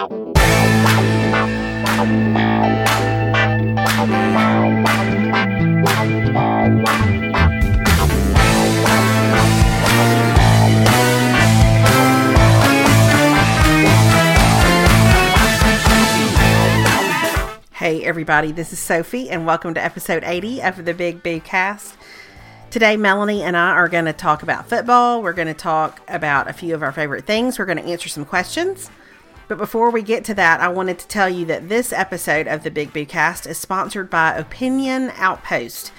Hey, everybody, this is Sophie, and welcome to episode 80 of the Big Boo Cast. Today, Melanie and I are going to talk about football. We're going to talk about a few of our favorite things. We're going to answer some questions. But before we get to that, I wanted to tell you that this episode of the Big Boo Cast is sponsored by Opinion Outpost.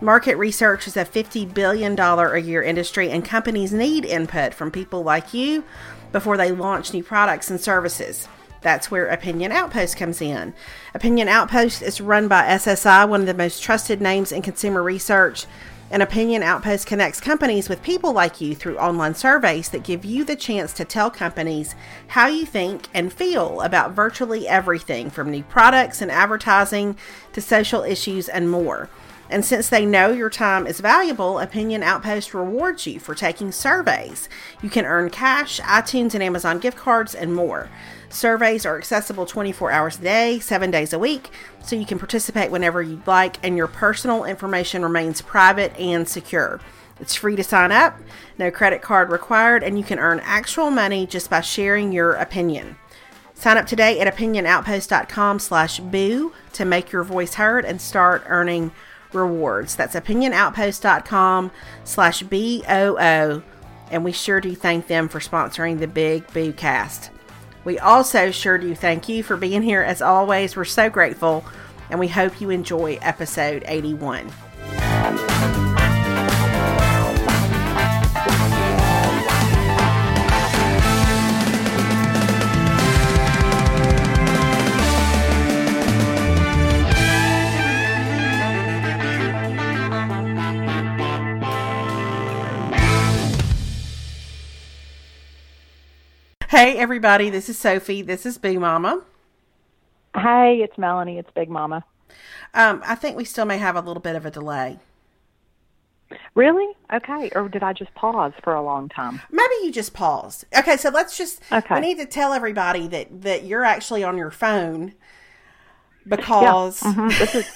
Market research is a $50 billion a year industry, and companies need input from people like you before they launch new products and services. That's where Opinion Outpost comes in. Opinion Outpost is run by SSI, one of the most trusted names in consumer research. And Opinion Outpost connects companies with people like you through online surveys that give you the chance to tell companies how you think and feel about virtually everything from new products and advertising to social issues and more. And since they know your time is valuable, Opinion Outpost rewards you for taking surveys. You can earn cash, iTunes and Amazon gift cards, and more. Surveys are accessible 24 hours a day, 7 days a week, so you can participate whenever you'd like, and your personal information remains private and secure. It's free to sign up, no credit card required, and you can earn actual money just by sharing your opinion. Sign up today at opinionoutpost.com slash boo to make your voice heard and start earning rewards. That's opinionoutpost.com slash B-O-O. And we sure do thank them for sponsoring the Big Boo Cast. We also sure do thank you for being here as always. We're so grateful, and we hope you enjoy episode 81. Hey, everybody, this is Sophie. This is Boo Mama. Hi, it's Melanie. It's Big Mama. Um, I think we still may have a little bit of a delay. Really? Okay. Or did I just pause for a long time? Maybe you just paused. Okay, so let's just. Okay. We need to tell everybody that that you're actually on your phone because. Yeah. mhm. This is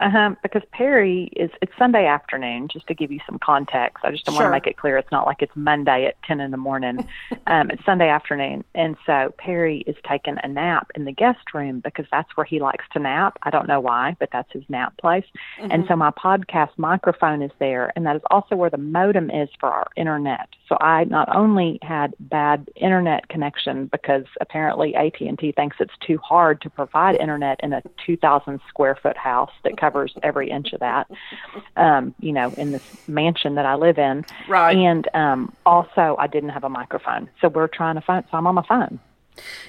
uh because Perry is it's Sunday afternoon. Just to give you some context, I just want Sure. to make it clear it's not like it's Monday at ten in the morning. um, it's Sunday afternoon, and so Perry is taking a nap in the guest room because that's where he likes to nap. I don't know why, but that's his nap place. And so my podcast microphone is there, and that is also where the modem is for our internet. So I not only had bad internet connection because apparently AT and T thinks it's too hard to provide internet in a 2,000 square foot house that covers every inch of that. Um, you know, in this mansion that I live in, Right. and um, also I didn't have a microphone, so we're trying to find. So I'm on my phone.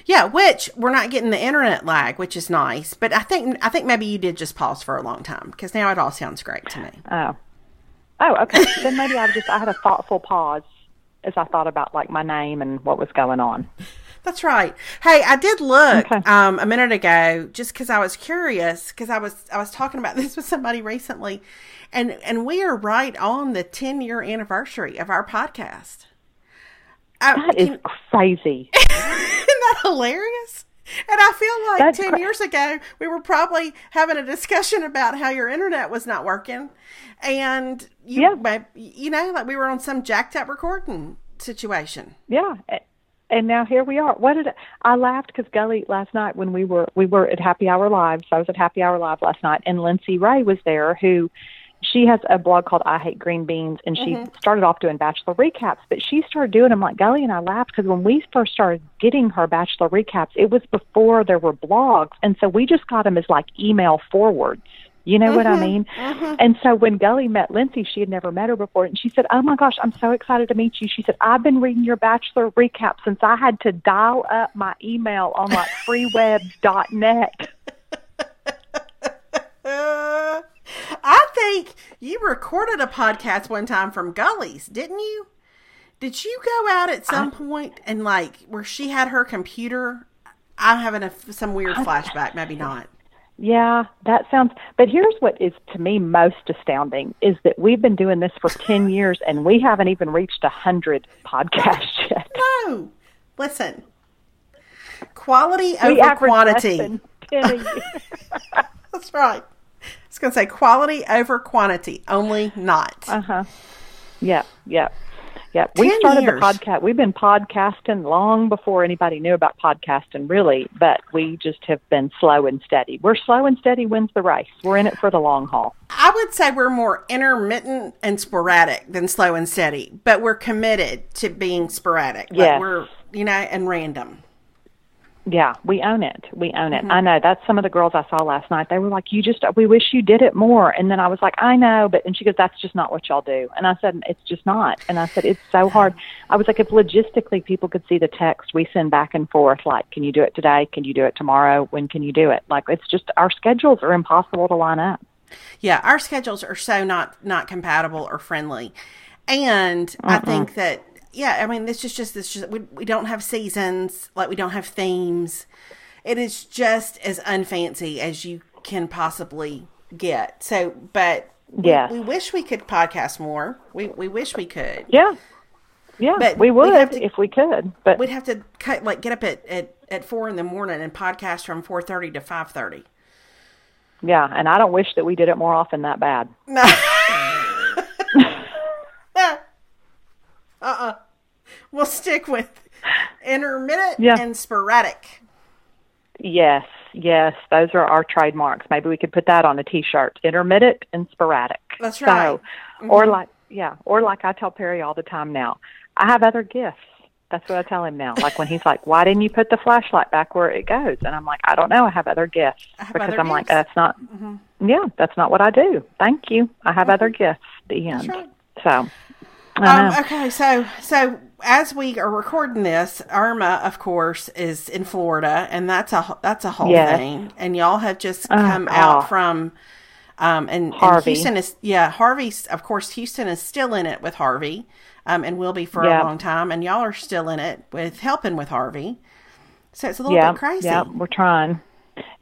Yeah, which we're not getting the internet lag, which is nice. But I think I think maybe you did just pause for a long time because now it all sounds great to me. Oh. Oh, okay. then maybe I just I had a thoughtful pause as I thought about like my name and what was going on. That's right. Hey, I did look Okay. um, a minute ago just because I was curious because I was I was talking about this with somebody recently, and and we are right on the ten year anniversary of our podcast. I, That is crazy. Isn't that hilarious? And I feel like That's 10 cra- years ago, we were probably having a discussion about how your internet was not working. And you, Yeah. you know, like we were on some jacked up recording situation. Yeah. And now here we are. What did I, I laughed because Gully last night when we were we were at Happy Hour Live. So I was at Happy Hour Live last night, and Lincee Ray was there, who she has a blog called I Hate Green Beans, and she mm-hmm. started off doing Bachelor recaps. But she started doing them like Gully and I laughed because when we first started getting her Bachelor recaps, it was before there were blogs, and so we just got them as like email forwards. You know what I mean? And so when Gully met Lincee, she had never met her before, and she said, "Oh my gosh, I'm so excited to meet you." She said, "I've been reading your Bachelor recap since I had to dial up my email on like freewebs.net." Uh, I think you recorded a podcast one time from Gully's, didn't you? Did you go out at some point and like where she had her computer? I'm having a, some weird flashback, maybe not. Yeah, that sounds. But here's what is to me most astounding is that we've been doing this for ten years and we haven't even reached a hundred podcasts yet. No, listen. quality We over quantity. than 10 a year. That's right. I was going to say quality over quantity, only not. Uh huh. Yep, yep. We 10 started years. the podcast. We've been podcasting long before anybody knew about podcasting, really. But we just have been slow and steady. We're slow and steady wins the race. We're in it for the long haul. I would say we're more intermittent and sporadic than slow and steady, but we're committed to being sporadic. Like we're, you know, and random. Yeah, we own it. We own Mm-hmm. it. I know. That's some of the girls I saw last night. They were like, "You just, we wish you did it more." And then I was like, "I know," but and she goes, "That's just not what y'all do." And I said, "It's just not." And I said, "It's so hard." I was like, "If logistically people could see the text we send back and forth, like, can you do it today? Can you do it tomorrow? When can you do it?" Like, it's just our schedules are impossible to line up. Yeah, our schedules are so not not compatible or friendly, and I think that yeah, I mean this is just this just we we don't have seasons like we don't have themes. It is just as unfancy as you can possibly get. So, but we- we, wish we could podcast more. We we wish we could. Yeah, yeah, But we we'd have to- if we could. But We'd have to cut like get up at at, at four in the morning and podcast from four thirty to five thirty. yeah, and I don't wish that we did it more often that bad. No. uh-uh. We'll stick with intermittent Yeah. and sporadic. Yes, yes, those are our trademarks. Maybe we could put that on a T-shirt: intermittent and sporadic. That's So, right. Or like, yeah, or like I tell Perry all the time now. I have other gifts. That's what I tell him now. Like when he's like, "Why didn't you put the flashlight back where it goes?" And I'm like, "I don't know. I have other gifts." have because other I'm like, "That's not. Yeah, that's not what I do. Thank you. I have other gifts." The end. right. So. Um, okay, so so as we are recording this, Irma, of course, is in Florida, and that's a that's a whole Yes. thing. And y'all have just Oh, come out oh. from, um, and, and Houston is yeah, Harvey's of course Houston is still in it with Harvey, um, and will be for Yeah. a long time, and y'all are still in it with helping with Harvey. So it's a little yeah, bit crazy. Yeah, we're trying.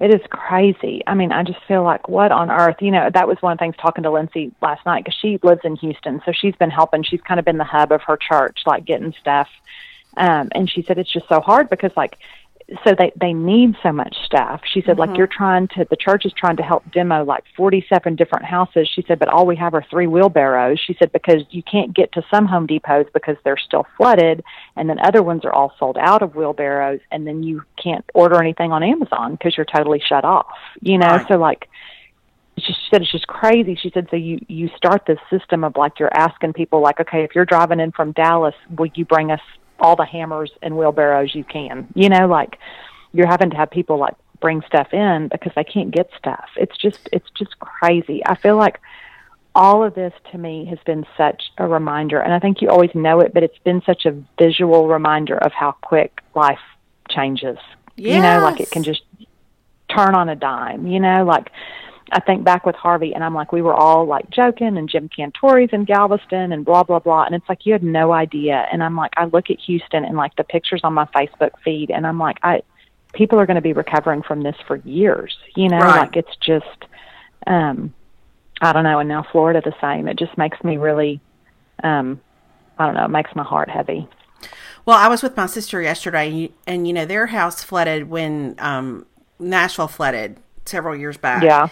It is crazy. I mean, I just feel like what on earth? You know, that was one of the things talking to Lincee last night because she lives in Houston, so she's been helping. She's kind of been the hub of her church, like getting stuff. Um, and she said it's just so hard because like so they they need so much stuff. She said like mm-hmm. you're trying to the church is trying to help demo like 47 different houses. She said but all we have are three wheelbarrows. She said because you can't get to some Home Depots because they're still flooded and then other ones are all sold out of wheelbarrows and then you can't order anything on Amazon because you're totally shut off. You know, Right. so like she said it's just crazy. She said so you you start this system of like you're asking people like okay if you're driving in from Dallas will you bring us all the hammers and wheelbarrows you can you know like you're having to have people like bring stuff in because they can't get stuff. It's just it's just crazy. I feel like all of this to me has been such a reminder and I think you always know it but it's been such a visual reminder of how quick life changes. You know like it can just turn on a dime, you know, like I think back with Harvey and I'm like, we were all like joking and Jim Cantore's in Galveston and blah, blah, blah. And it's like, you had no idea. And I'm like, I look at Houston and like the pictures on my Facebook feed and I'm like, I, people are going to be recovering from this for years, you know, Right. like it's just, um, I don't know. And now Florida the same. It just makes me really, um, I don't know, it makes my heart heavy. Well, I was with my sister yesterday, and you, and, you know their house flooded when um, Nashville flooded several years back. Yeah.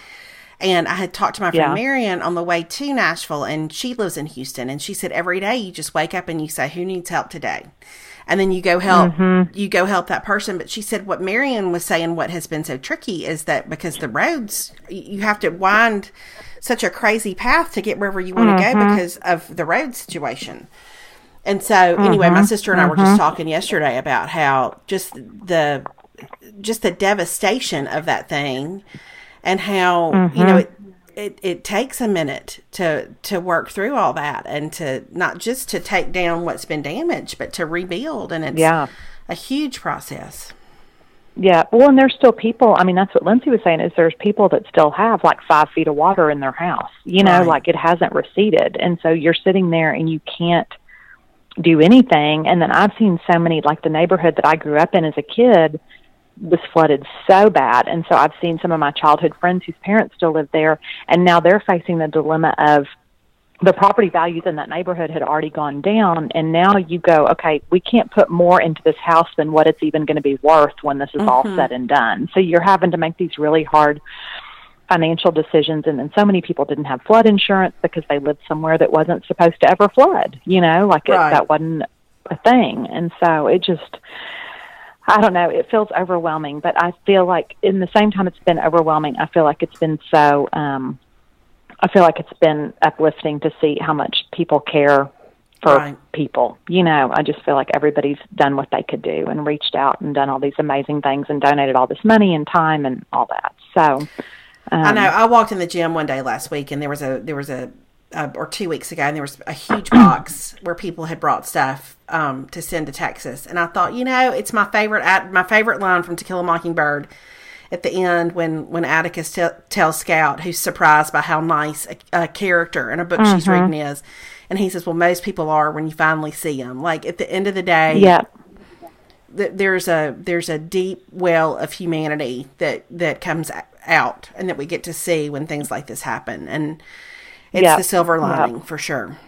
And I had talked to my friend Yeah. Marion on the way to Nashville, and she lives in Houston. And she said every day you just wake up and you say, "Who needs help today?" And then you go help. Mm-hmm. You go help that person. But she said what Marion was saying, what has been so tricky is that because the roads, you have to wind such a crazy path to get wherever you want to Mm-hmm. go because of the road situation. And so, anyway, Mm-hmm. my sister and I were just talking yesterday about how just the just the devastation of that thing, and how you know mm-hmm. it, it it takes a minute to to work through all that and to not just to take down what's been damaged, but to rebuild, and it's Yeah. a huge process. Yeah, well, and there's still people. I mean, that's what Lincee was saying. Is there's people that still have like five feet of water in their house. You know, Right. like it hasn't receded, and so you're sitting there and you can't do anything. And then I've seen so many, like the neighborhood that I grew up in as a kid was flooded so bad, and so I've seen some of my childhood friends whose parents still live there, and now they're facing the dilemma of the property values in that neighborhood had already gone down and now you go okay we can't put more into this house than what it's even going to be worth when this is mm-hmm. all said and done so you're having to make these really hard financial decisions and then so many people didn't have flood insurance because they lived somewhere that wasn't supposed to ever flood you know like right. it, that wasn't a thing and so it just I don't know. It feels overwhelming, but I feel like in the same time it's been overwhelming. I feel like it's been so um, I feel like it's been uplifting to see how much people care for right. people. You know, I just feel like everybody's done what they could do and reached out and done all these amazing things and donated all this money and time and all that. So um, I know I walked in the gym one day last week and there was a there was a uh, or two weeks ago, and there was a huge box where people had brought stuff um, to send to Texas. And I thought, you know, it's my favorite my favorite line from To Kill a Mockingbird at the end when when Atticus t- tells Scout, who's surprised by how nice a, a character in a book mm-hmm. she's reading is, and he says, "Well, most people are when you finally see them. Like at the end of the day, yeah." Th- there's a there's a deep well of humanity that that comes out and that we get to see when things like this happen and it's yep. the silver lining yep. for sure.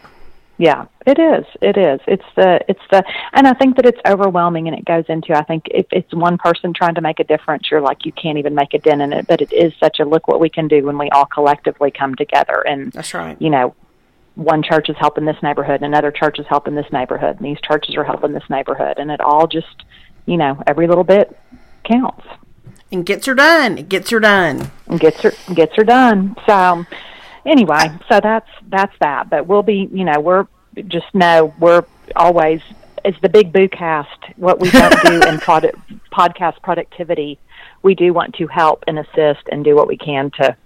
Yeah it is it is. It's the it's the and i think that it's overwhelming and it goes into i think if it's one person trying to make a difference you're like you can't even make a dent in it but it is such a look what we can do when we all collectively come together and that's right. you know one church is helping this neighborhood and another church is helping this neighborhood and these churches are helping this neighborhood and it all just you know every little bit counts. And gets her done it gets her done. And gets her gets her done so anyway, so that's that's that. But we'll be, you know, we're just know we're always it's the big boo cast. What we don't do in product podcast productivity, we do want to help and assist and do what we can to,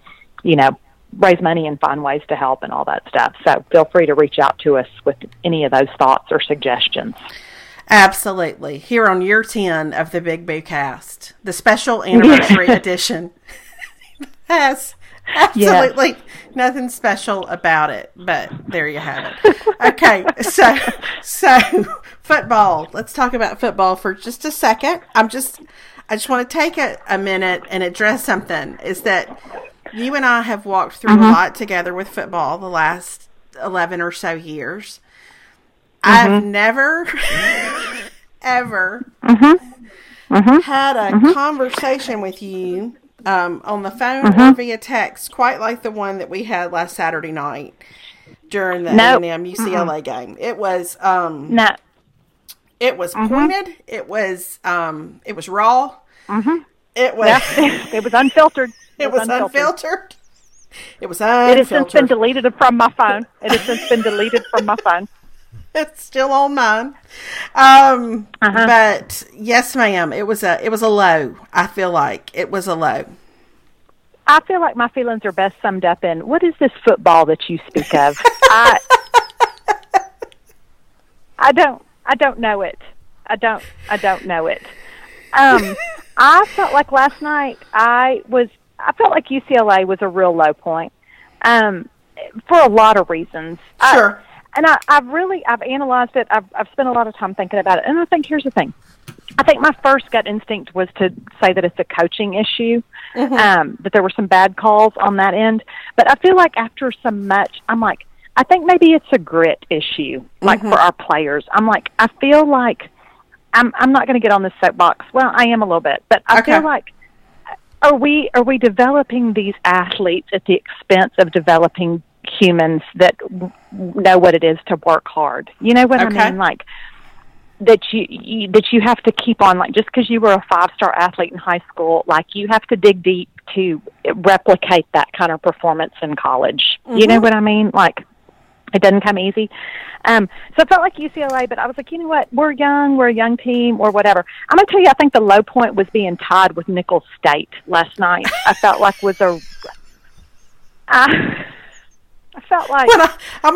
you know, raise money and find ways to help and all that stuff. So feel free to reach out to us with any of those thoughts or suggestions. Absolutely. Here on year 10 of the Big Boo Cast, the special anniversary edition has absolutely nothing special about it, but there you have it. Okay, so so football. Let's talk about football for just a second. I'm just I just want to take a, a minute and address something. Is that you and I have walked through mm-hmm. a lot together with football the last eleven or so years. Mm-hmm. I've never ever mm-hmm. mm-hmm. had a mm-hmm. conversation with you um, on the phone mm-hmm. or via text, quite like the one that we had last Saturday night during the nope. A&M UCLA mm-hmm. game. It was um, no. It was mm-hmm. pointed. It was um, it was raw. Mm-hmm. It was yeah. it was unfiltered. It, it was, was unfiltered. unfiltered. It was unfiltered. It has since been deleted from my phone. It has since been deleted from my phone. it's still on mine. Um, uh-huh. but yes, ma'am. It was a it was a low. I feel like it was a low. I feel like my feelings are best summed up in what is this football that you speak of? I I don't I don't know it. I don't I don't know it. Um, I felt like last night I was I felt like UCLA was a real low point. Um, for a lot of reasons. Sure. I, and I, I've really I've analyzed it. I've I've spent a lot of time thinking about it, and I think here's the thing. I think my first gut instinct was to say that it's a coaching issue, mm-hmm. um, that there were some bad calls on that end. But I feel like after so much, I'm like, I think maybe it's a grit issue, like mm-hmm. for our players. I'm like, I feel like I'm I'm not going to get on this soapbox. Well, I am a little bit, but I okay. feel like are we are we developing these athletes at the expense of developing humans that know what it is to work hard. You know what okay. I mean? Like that you, you that you have to keep on like just because you were a five star athlete in high school, like you have to dig deep to replicate that kind of performance in college. Mm-hmm. You know mm-hmm. what I mean? Like it doesn't come easy. Um, so it felt like UCLA, but I was like, you know what? We're young, we're a young team, or whatever. I'm gonna tell you, I think the low point was being tied with Nicholls State last night. I felt like was a. Uh, I felt like when I um,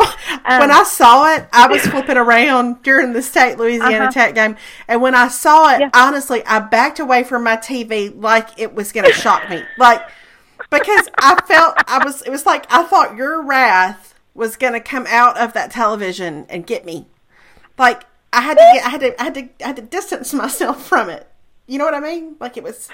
when I saw it, I was flipping around during the state Louisiana uh-huh. Tech game, and when I saw it, yeah. honestly, I backed away from my TV like it was going to shock me, like because I felt I was. It was like I thought your wrath was going to come out of that television and get me. Like I had to get, I had to, I had to, I had to distance myself from it. You know what I mean? Like it was.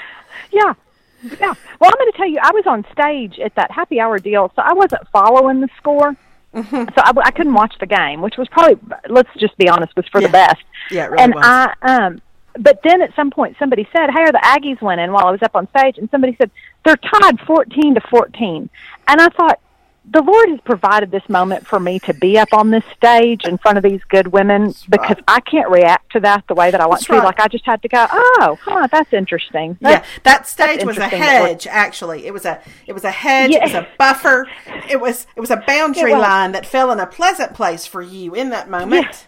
Yeah, yeah. Well, I'm going to tell you, I was on stage at that happy hour deal, so I wasn't following the score. Mm-hmm. So I, I couldn't watch the game, which was probably let's just be honest, was for yeah. the best. Yeah, really and was. I um but then at some point somebody said, "Hey, are the Aggies winning?" While I was up on stage, and somebody said they're tied fourteen to fourteen, and I thought the Lord has provided this moment for me to be up on this stage in front of these good women That's because right. I can't react to that the way that I want That's to. right. Like I just had to go, "Oh, huh, that's interesting." yeah, that stage was a interesting that we're- hedge. Actually, it was a it was a hedge. It was a buffer. It was it was a boundary was. line that fell in a pleasant place for you in that moment.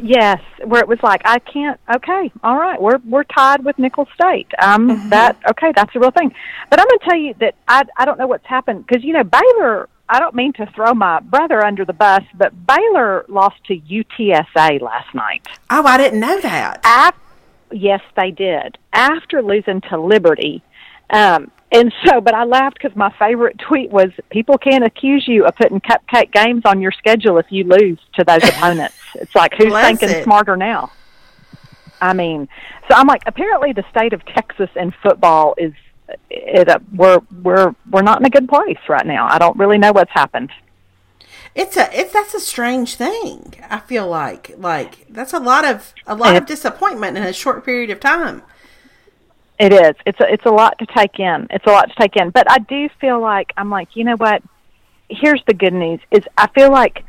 Yes, where it was like I can't. Okay, all right, we're we're tied with Nicholls State. Um, Mm-hmm. that okay, that's a real thing. But I'm going to tell you that I I don't know what's happened because you know Baylor. I don't mean to throw my brother under the bus, but Baylor lost to UTSA last night. Oh, I didn't know that. Af- yes, they did after losing to Liberty. Um, and so, but I laughed because my favorite tweet was, "People can't accuse you of putting cupcake games on your schedule if you lose to those opponents." It's like who's Bless thinking it. smarter now? I mean, so I'm like, apparently the state of Texas in football is it. Uh, we're we're we're not in a good place right now. I don't really know what's happened. It's a it's that's a strange thing. I feel like like that's a lot of a lot of disappointment in a short period of time. It is. It's a, it's a lot to take in. It's a lot to take in. But I do feel like I'm like, you know what? Here's the good news: is I feel like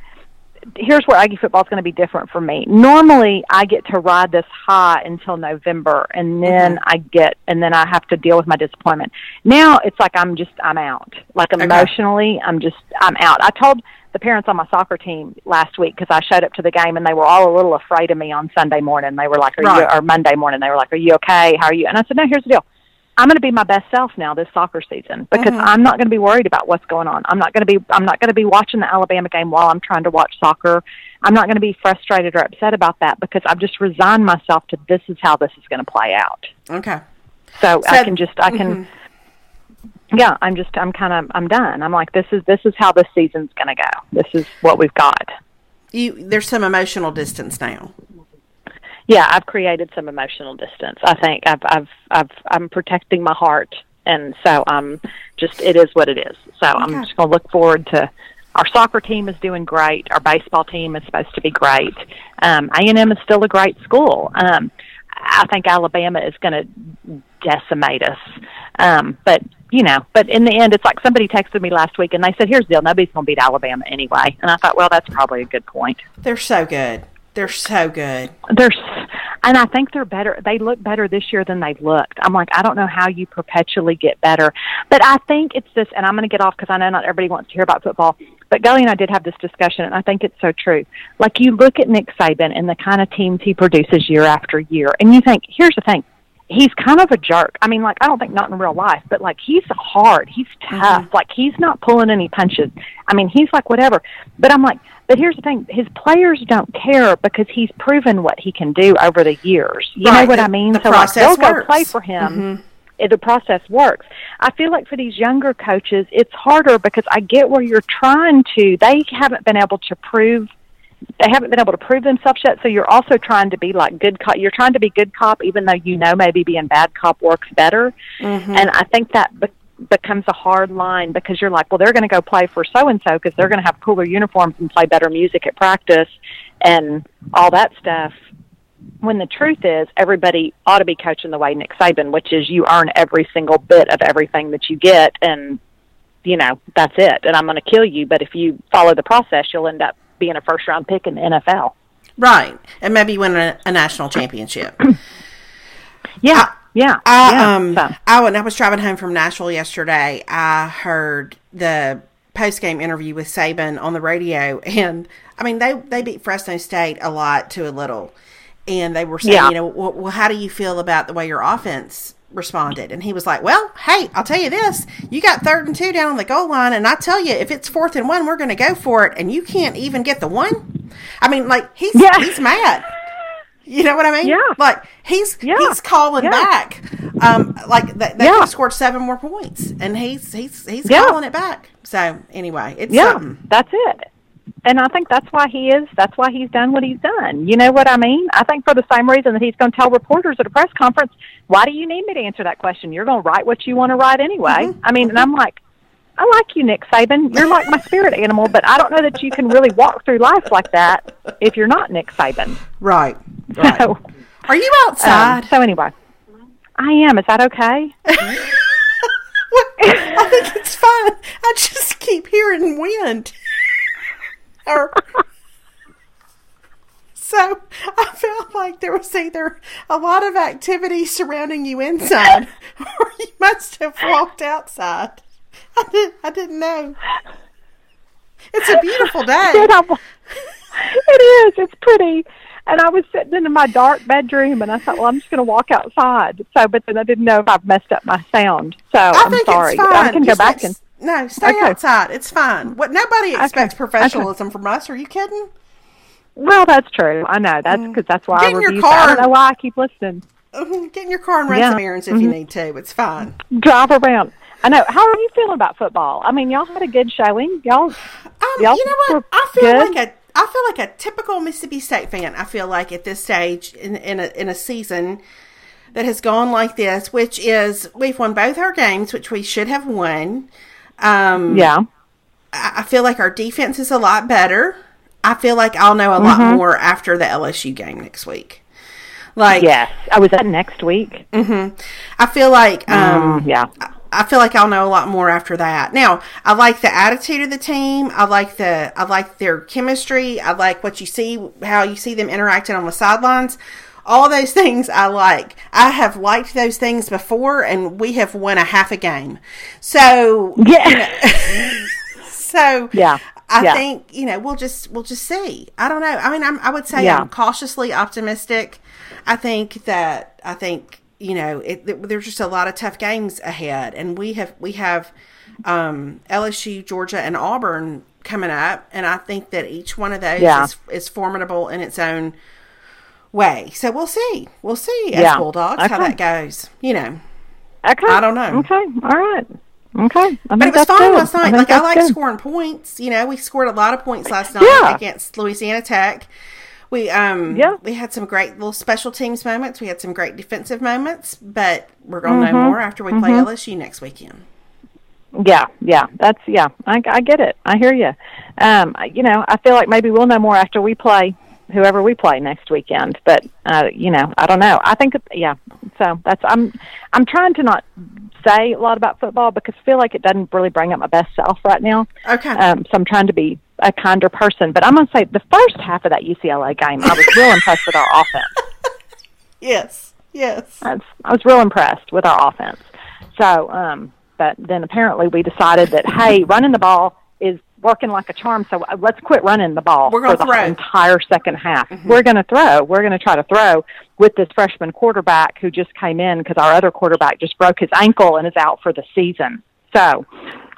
here's where Aggie football is going to be different for me. Normally, I get to ride this high until November, and then Mhm. I get, and then I have to deal with my disappointment. Now it's like I'm just, I'm out. Like Okay. emotionally, I'm just, I'm out. I told the parents on my soccer team last week because I showed up to the game, and they were all a little afraid of me on Sunday morning. They were like, "Are you?" Or Monday morning, they were like, "Are you okay? How are you?" And I said, "No, here's the deal." I'm going to be my best self now this soccer season because Mhm. I'm not going to be worried about what's going on. I'm not going to be I'm not going to be watching the Alabama game while I'm trying to watch soccer. I'm not going to be frustrated or upset about that because I've just resigned myself to this is how this is going to play out. Okay. So, So- I can just I can yeah, I'm just I'm kind of I'm done. I'm like this is this is how this season's going to go. This is what we've got. You there's some emotional distance now. Yeah, I've created some emotional distance. I think I've I've I've I'm protecting my heart, and so I'm just it is what it is. So I'm just going to look forward to. Our soccer team is doing great. Our baseball team is supposed to be great. Um, A and M is still a great school. Um, I think Alabama is going to decimate us. Um, but you know, but in the end, it's like somebody texted me last week and they said, "Here's the deal: nobody's going to beat Alabama anyway." And I thought, well, that's probably a good point. They're so good. They're so good. They're, and I think they're better. They look better this year than they've looked. I'm like, I don't know how you perpetually get better, but I think it's this. And I'm going to get off because I know not everybody wants to hear about football. But Gully and I did have this discussion, and I think it's so true. Like you look at Nick Saban and the kind of teams he produces year after year, and you think, here's the thing. He's kind of a jerk. I mean, like I don't think not in real life, but like he's hard. He's tough. Like he's not pulling any punches. I mean, he's like whatever. But I'm like, but here's the thing: his players don't care because he's proven what he can do over the years. You know what The- I mean? the so like they'll go play for him. Mhm. It, the process works. I feel like for these younger coaches, it's harder because I get where you're trying to. They haven't been able to prove. They haven't been able to prove themselves yet. So you're also trying to be like good cop. You're trying to be good cop, even though you know maybe being bad cop works better. Mhm. And I think that be- becomes a hard line because you're like, well, they're going to go play for so and so because they're going to have cooler uniforms and play better music at practice and all that stuff. When the truth is, everybody ought to be coaching the way Nick Saban, which is you earn every single bit of everything that you get, and you know that's it. And I'm going to kill you, but if you follow the process, you'll end up being a first round pick in the NFL. Right. And maybe win a, a national championship. Yeah, yeah, I yeah. um So- I when I was driving home from Nashville yesterday, I heard the post game interview with Saban on the radio, and I mean they they beat Fresno State a lot to a little, and they were saying, Yeah. you know, well, well, how do you feel about the way your offense responded? And he was like, well, hey, I'll tell you this: you got third and two down on the goal line, and I tell you, if it's fourth and one, we're going to go for it, and you can't even get the one. I mean, like he's Yeah. he's mad. You know what I mean? Yeah. Like he's Yeah. he's calling Yeah. back. Um, like they, they Yeah. scored seven more points, and he's he's he's calling it back. So anyway, it's yeah, something. that's it. And I think that's why he is. That's why he's done what he's done. You know what I mean? I think for the same reason that he's going to tell reporters at a press conference, "Why do you need me to answer that question? You're going to write what you want to write anyway." Mhm. I mean, and I'm like, I like you, Nick Saban. You're like my spirit animal, but I don't know that you can really walk through life like that if you're not Nick Saban. Right. right. So, Are you um, outside? so anyway, I am. Is that okay? I think it's fine. I just keep hearing wind. Or so I felt like there was either a lot of activity surrounding you inside, or you must have walked outside. I did. I didn't know. It's a beautiful day. It is. It's pretty. And I was sitting in my dark bedroom, and I thought, well, I'm just going to walk outside. So, but then I didn't know if I've messed up my sound. So I I'm think sorry. I can go back and. No, stay Okay. outside. It's fine. What? Nobody expects Okay. professionalism from us. Are you kidding? Well, that's true. I know. That's because that's why Mm. Get I your car I don't know why I keep listening. Mhm. Get in your car and run Yeah. some errands if you need to. It's fine. Drive around. I know. How are you feeling about football? I mean, y'all had a good showing. Y'all. Um, Y'all you know what? I feel good? like a I feel like a typical Mississippi State fan. I feel like at this stage in in a in a season that has gone like this, which is we've won both our games, which we should have won. Um, Yeah. I feel like our defense is a lot better. I feel like I'll know a Mm-hmm. lot more after the LSU game next week. Like, Yes. I was that next week. I feel like um, Mm, yeah. I feel like I'll know a lot more after that. Now, I like the attitude of the team. I like the I like their chemistry. I like what you see how you see them interacting on the sidelines. All those things I like. I have liked those things before and we have won a half a game. So, Yeah. so Yeah. I Yeah. think, you know, we'll just we'll just see. I don't know. I mean, I'm, I would say Yeah. I'm cautiously optimistic. I think that I think you know it, th- there's just a lot of tough games ahead, and we have we have um, LSU, Georgia, and Auburn coming up, and I think that each one of those Yeah. is, is formidable in its own way. So we'll see. We'll see as Yeah. Bulldogs how that goes. You know, Okay. I don't know. Okay. All right. Okay. I but it was fun good. last night. think Like I like good. scoring points. You know, we scored a lot of points last night Yeah. against Louisiana Tech. We um Yeah. we had some great little special teams moments. We had some great defensive moments, but we're gonna Mm-hmm. know more after we play LSU next weekend. Yeah, yeah, that's yeah. I, I get it. I hear you. Um, you know, I feel like maybe we'll know more after we play whoever we play next weekend. But uh, you know, I don't know. I think it- yeah. So that's I'm I'm trying to not say a lot about football because I feel like it doesn't really bring up my best self right now. Okay. Um, so I'm trying to be a kinder person. But I'm gonna say the first half of that UCLA game, I was real impressed with our offense. yes. Yes. I was, I was real impressed with our offense. So, um, but then apparently we decided that hey, running the ball is working like a charm. So uh, let's quit running the ball We're for the throw. entire second half. We're going to throw. We're going to try to throw with this freshman quarterback who just came in because our other quarterback just broke his ankle and is out for the season. So,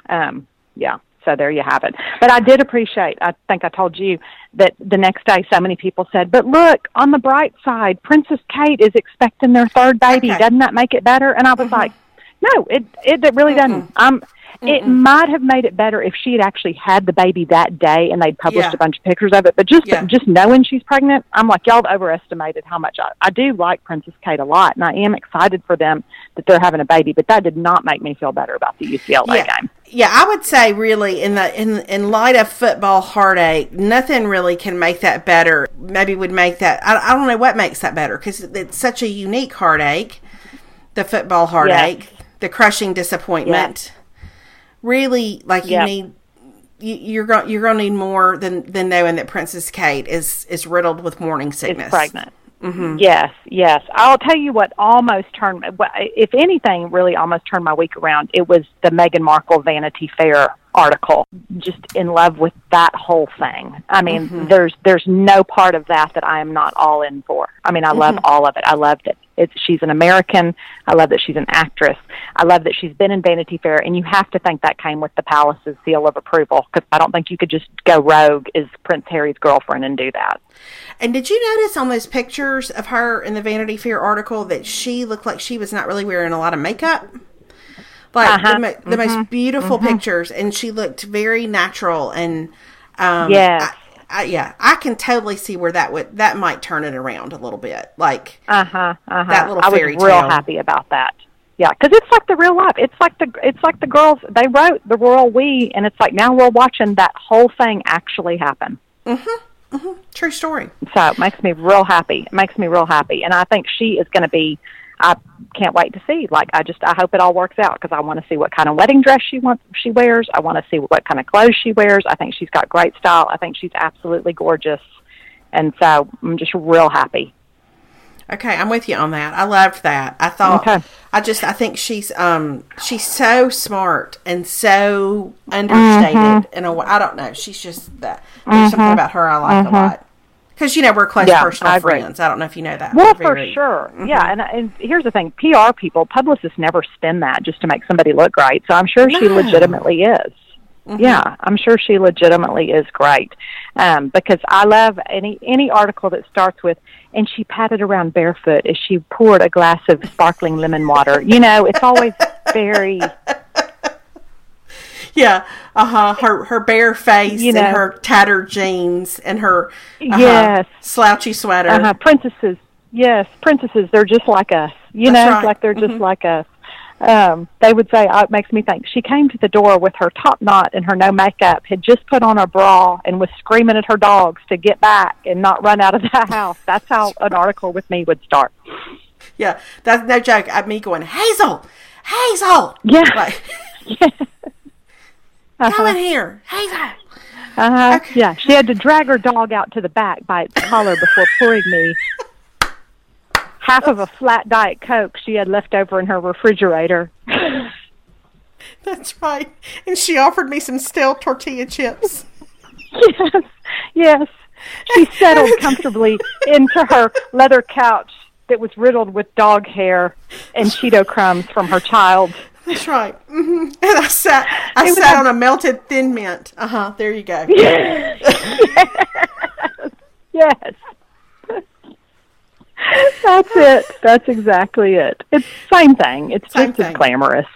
um, yeah. So there you have it. But I did appreciate. I think I told you that the next day, so many people said, "But look, on the bright side, Princess Kate is expecting their third baby. Okay. Doesn't that make it better?" And I was like, "No, it it, it really doesn't." Um, it might have made it better if she had actually had the baby that day and they'd published Yeah. a bunch of pictures of it. But just Yeah. just knowing she's pregnant, I'm like, y'all have overestimated how much I, I do like Princess Kate a lot, and I am excited for them that they're having a baby. But that did not make me feel better about the UCLA yeah. game. Yeah, I would say really in the in in light of football heartache, nothing really can make that better. Maybe would make that I, I don't know what makes that better because it's such a unique heartache, the football heartache, the crushing disappointment. Really, like you Yeah. need you, you're going you're going to need more than than knowing that Princess Kate is is riddled with morning sickness. is pregnant. Mm-hmm. Yes, yes. I'll tell you what almost turned, if anything, really almost turned my week around. It was the Meghan Markle Vanity Fair article. Just in love with that whole thing. I mean, mm-hmm. there's there's no part of that that I am not all in for. I mean, I love mm-hmm. all of it. I love that it's she's an American. I love that she's an actress. I love that she's been in Vanity Fair, and you have to think that came with the palace's seal of approval because I don't think you could just go rogue as Prince Harry's girlfriend and do that. And did you notice on those pictures of her in the Vanity Fair article that she looked like she was not really wearing a lot of makeup? Like Uh-huh. the, mo- the most beautiful pictures, and she looked very natural. And um, Yes. I, I, yeah, I can totally see where that would that might turn it around a little bit. Like Uh huh. Uh huh. That little I was real tale. happy about that. yeah, because it's like the real life. It's like the it's like the girls they wrote the royal we, and it's like now we're watching that whole thing actually happen. Mm-hmm. Mm-hmm. True story. So it makes me real happy. It makes me real happy, and I think she is going to be. I can't wait to see. Like I just I hope it all works out because I want to see what kind of wedding dress she wants she wears. I want to see what kind of clothes she wears. I think she's got great style. I think she's absolutely gorgeous, and so I'm just real happy. Okay, I'm with you on that. I loved that. I thought Okay. I just I think she's um she's so smart and so understated Mm-hmm. in a way. I don't know. She's just that. There's something about her I like a lot. Because you know we're close Mm-hmm. Yeah, personal I friends. I don't know if you know that. Well, for very- sure. Yeah, and and here's the thing: PR people, publicists never spin that just to make somebody look great. So I'm sure she legitimately is. Yeah, I'm sure she legitimately is great. Um, because I love any any article that starts with and she patted around barefoot as she poured a glass of sparkling lemon water. You know, it's always very Yeah, uh huh. Her her bare face You and her tattered jeans and her uh-huh, Yes. slouchy sweater. uh huh. princesses. Yes, princesses. They're just like us. You That's know, right. like they're just like us. Um, they would say, oh, it makes me think. She came to the door with her top knot and her no makeup, had just put on a bra, and was screaming at her dogs to get back and not run out of the house. That's how an article with me would start. Yeah, that's no joke. I me going Hazel, Hazel. Yeah. like Uh-huh. Come in here, Hazel. Uh-huh. Okay. Yeah, she had to drag her dog out to the back by its collar before pouring me half of a flat diet coke she had left over in her refrigerator. That's right. And she offered me some stale tortilla chips. yes, yes. She settled comfortably into her leather couch that was riddled with dog hair and Cheeto crumbs from her child. That's right. hmm And I sat, I It sat on a melted thin mint. Uh huh. There you go. Yes. yes. That's it. That's exactly it. It's the same thing. It's Same just thing. as glamorous.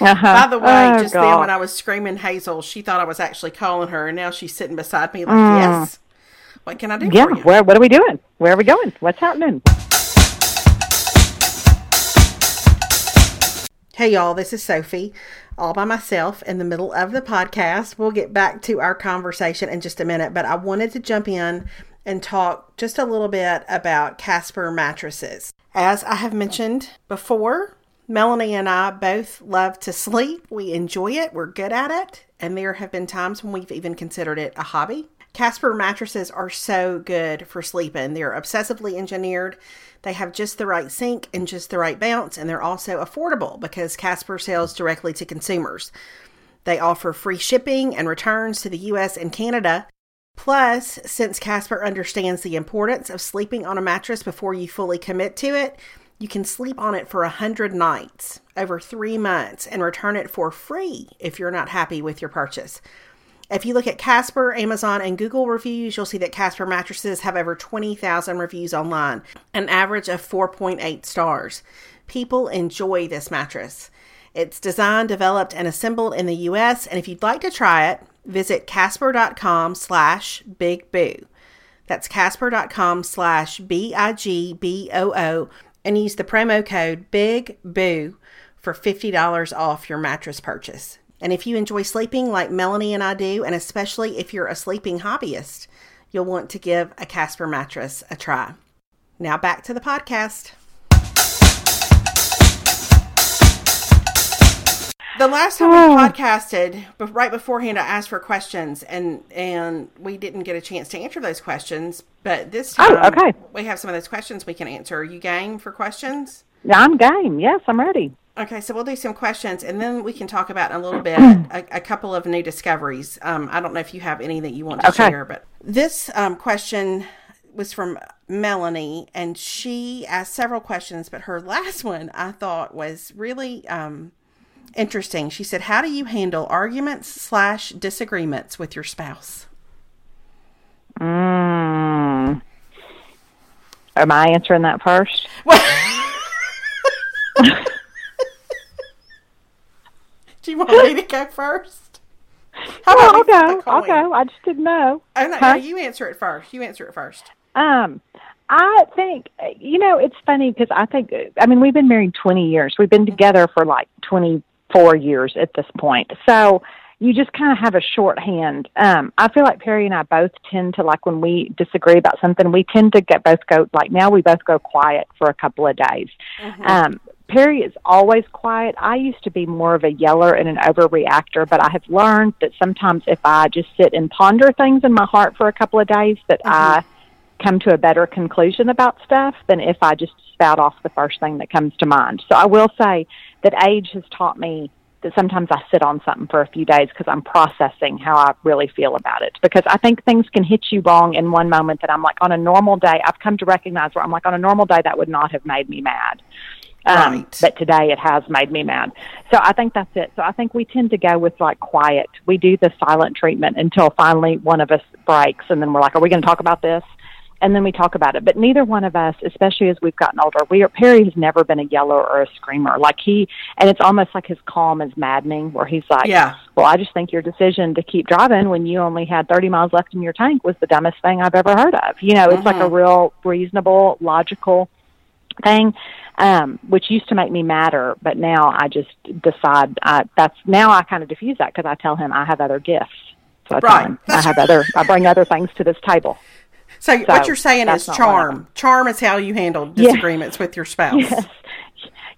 Uh-huh. By the way, Oh, just then when I was screaming Hazel, she thought I was actually calling her, and now she's sitting beside me like, Mm. yes. What can I do Yeah, for you? where, what are we doing? Where are we going? What's happening? Hey, y'all, this is Sophie, all by myself in the middle of the podcast. We'll get back to our conversation in just a minute, but I wanted to jump in and talk just a little bit about Casper mattresses. As I have mentioned before, Melanie and I both love to sleep. We enjoy it, we're good at it, and there have been times when we've even considered it a hobby. Casper mattresses are so good for sleeping. They're obsessively engineered. They have just the right sink and just the right bounce, and they're also affordable because Casper sells directly to consumers. They offer free shipping and returns to the US and Canada. Plus, since Casper understands the importance of sleeping on a mattress before you fully commit to it, you can sleep on it for 100 nights over three months and return it for free if you're not happy with your purchase. If you look at Casper, Amazon, and Google reviews, you'll see that Casper mattresses have over 20,000 reviews online, an average of 4.8 stars. People enjoy this mattress. It's designed, developed, and assembled in the U.S., and if you'd like to try it, visit casper.com slash big boo. That's casper.com slash B I G B O O and use the promo code Big Boo for $50 off your mattress purchase. And if you enjoy sleeping like Melanie and I do, and especially if you're a sleeping hobbyist, you'll want to give a Casper mattress a try. Now back to the podcast. The last time we hmm. podcasted, but right beforehand, I asked for questions, and and we didn't get a chance to answer those questions. But this time, Oh, time, okay. we have some of those questions we can answer. Are you game for questions? I'm game. Yes, I'm ready. Okay, so we'll do some questions, and then we can talk about in a little bit a, a couple of new discoveries. Um, I don't know if you have any that you want to Okay. share, but this um, question was from Melanie, and she asked several questions, but her last one I thought was really um, interesting. She said, "How do you handle arguments slash disagreements with your spouse?" Mm. Am I answering that first? Do you want me to go first? How Oh, we I'll go. I'll go. I just didn't know. Oh, no, Huh? no, you answer it first. You answer it first. Um, I think you know it's funny because I think I mean we've been married 20 years. We've been together for like 24 years at this point. So you just kind of have a shorthand. Um, I feel like Perry and I both tend to like when we disagree about something, we tend to get both go like now we both go quiet for a couple of days. Mm-hmm. Um, Perry is always quiet. I used to be more of a yeller and an overreactor, but I have learned that sometimes if I just sit and ponder things in my heart for a couple of days, that mm-hmm. I come to a better conclusion about stuff than if I just spout off the first thing that comes to mind. So I will say that age has taught me that sometimes I sit on something for a few days because I'm processing how I really feel about it. Because I think things can hit you wrong in one moment that I'm like, on a normal day, I've come to recognize where I'm like, on a normal day, that would not have made me mad. Um, right. But today it has made me mad. So I think that's it. So I think we tend to go with like quiet. We do the silent treatment until finally one of us breaks, and then we're like, "Are we going to talk about this?" And then we talk about it. But neither one of us, especially as we've gotten older, we are, Perry has never been a yeller or a screamer. Like he, and it's almost like his calm is maddening, where he's like, "Yeah, well, I just think your decision to keep driving when you only had 30 miles left in your tank was the dumbest thing I've ever heard of." You know, it's mm-hmm. like a mm-hmm. real reasonable, logical thing um, which used to make me madder, but now I just decide I, that's now I kind of diffuse that because I tell him I have other gifts. So I right. him I have other, I bring other things to this table. So, so what you're saying is charm. Charm is how you handle disagreements yes. with your spouse. Yes.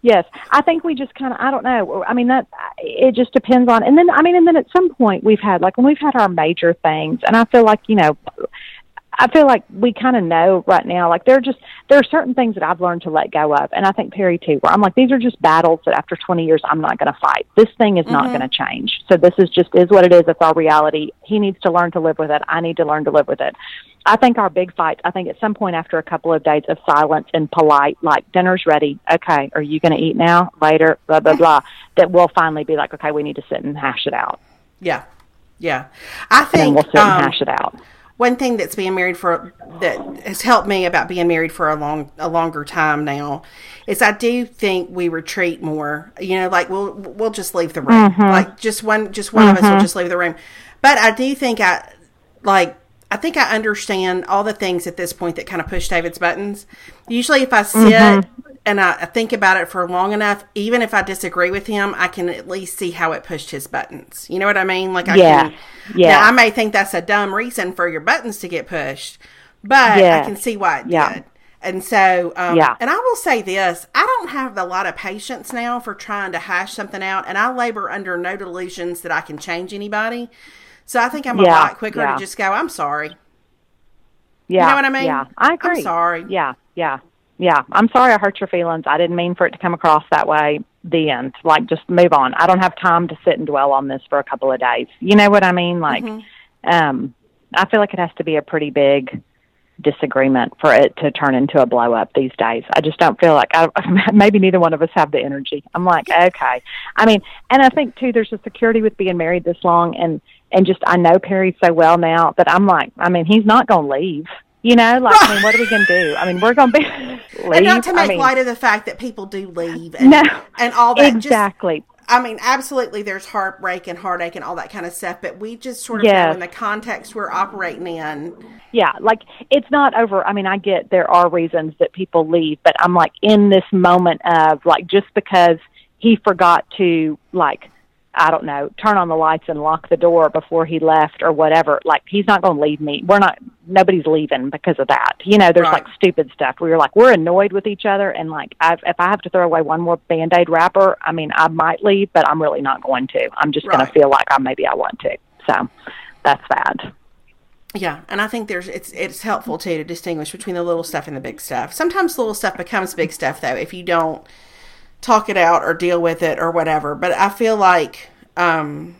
Yes, I think we just kind of I don't know. I mean that it just depends on, and then I mean, and then at some point we've had like when we've had our major things, and I feel like you know I feel like we kind of know right now, like there are just, there are certain things that I've learned to let go of. And I think Perry too, where I'm like, these are just battles that after 20 years, I'm not going to fight. This thing is mm-hmm. not going to change. So this is just, is what it is. It's our reality. He needs to learn to live with it. I need to learn to live with it. I think our big fight, I think at some point after a couple of days of silence and polite, like dinner's ready. Okay. Are you going to eat now? Later? Blah, blah, blah. that we'll finally be like, okay, we need to sit and hash it out. Yeah. Yeah. I think and we'll sit um, and hash it out one thing that's being married for that has helped me about being married for a long a longer time now is I do think we retreat more. You know, like we'll we'll just leave the room. Mm-hmm. Like just one just one mm-hmm. of us will mm-hmm. just leave the room. But I do think I like I think I understand all the things at this point that kind of push David's buttons. Usually if I sit mm-hmm and I, think about it for long enough, even if I disagree with him, I can at least see how it pushed his buttons. You know what I mean? Like I yeah. can, yeah. Now, I may think that's a dumb reason for your buttons to get pushed, but yeah. I can see why it yeah. did. And so, um, yeah. And I will say this: I don't have a lot of patience now for trying to hash something out, and I labor under no delusions that I can change anybody. So I think I'm yeah. a lot quicker yeah. to just go, "I'm sorry." Yeah, you know what I mean? Yeah, I agree. I'm sorry. Yeah, yeah yeah, I'm sorry I hurt your feelings. I didn't mean for it to come across that way. The end. Like, just move on. I don't have time to sit and dwell on this for a couple of days. You know what I mean? Like, mm-hmm. um, I feel like it has to be a pretty big disagreement for it to turn into a blow up these days. I just don't feel like I maybe neither one of us have the energy. I'm like, okay. I mean, and I think too there's a security with being married this long and and just I know Perry so well now that I'm like, I mean, he's not going to leave. You know, like I mean, what are we going to do? I mean, we're going to be leave. And not to make I mean, light of the fact that people do leave, and, no, and all that. Exactly. Just, I mean, absolutely, there's heartbreak and heartache and all that kind of stuff, but we just sort of yes. know in the context we're operating in. Yeah, like it's not over. I mean, I get there are reasons that people leave, but I'm like in this moment of like just because he forgot to like I don't know, turn on the lights and lock the door before he left or whatever. Like he's not going to leave me. We're not. Nobody's leaving because of that. You know, there's right. like stupid stuff where you're like we're annoyed with each other, and like I've, if I have to throw away one more band aid wrapper, I mean I might leave, but I'm really not going to. I'm just right. going to feel like I maybe I want to. So that's that. Yeah, and I think there's it's it's helpful too to distinguish between the little stuff and the big stuff. Sometimes little stuff becomes big stuff though if you don't talk it out or deal with it or whatever. But I feel like, um,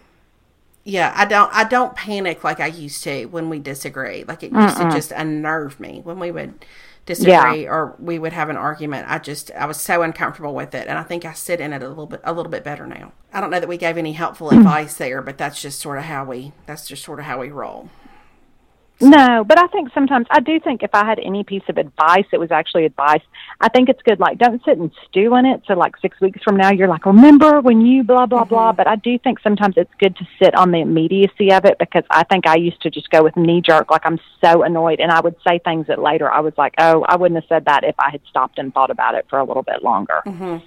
yeah, I don't, I don't panic like I used to when we disagree. Like it used Mm-mm. to just unnerve me when we would disagree yeah. or we would have an argument. I just, I was so uncomfortable with it, and I think I sit in it a little bit, a little bit better now. I don't know that we gave any helpful advice there, but that's just sort of how we, that's just sort of how we roll. No, but I think sometimes I do think if I had any piece of advice, it was actually advice. I think it's good. Like, don't sit and stew in it. So, like six weeks from now, you're like, remember when you blah blah mm-hmm. blah. But I do think sometimes it's good to sit on the immediacy of it because I think I used to just go with knee jerk. Like I'm so annoyed, and I would say things that later I was like, oh, I wouldn't have said that if I had stopped and thought about it for a little bit longer. Mm-hmm.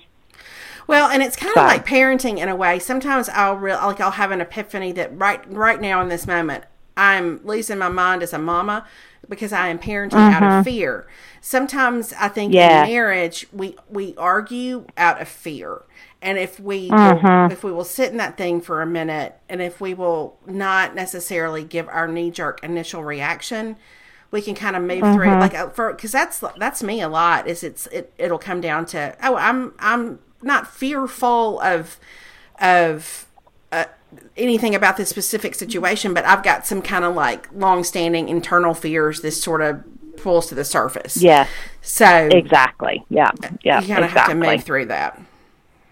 Well, and it's kind so. of like parenting in a way. Sometimes I'll real like I'll have an epiphany that right right now in this moment I'm losing my mind as a mama because I am parenting mm-hmm. out of mm-hmm. fear. Sometimes I think yeah. in marriage we we argue out of fear. And if we mm-hmm. will, if we will sit in that thing for a minute and if we will not necessarily give our knee jerk initial reaction, we can kind of move mm-hmm. through like uh, for cuz that's that's me a lot is it's it it'll come down to oh I'm I'm not fearful of of anything about this specific situation, but I've got some kind of like long-standing internal fears. This sort of pulls to the surface. Yeah. So exactly. Yeah. Yeah. You kind of exactly. have to move through that.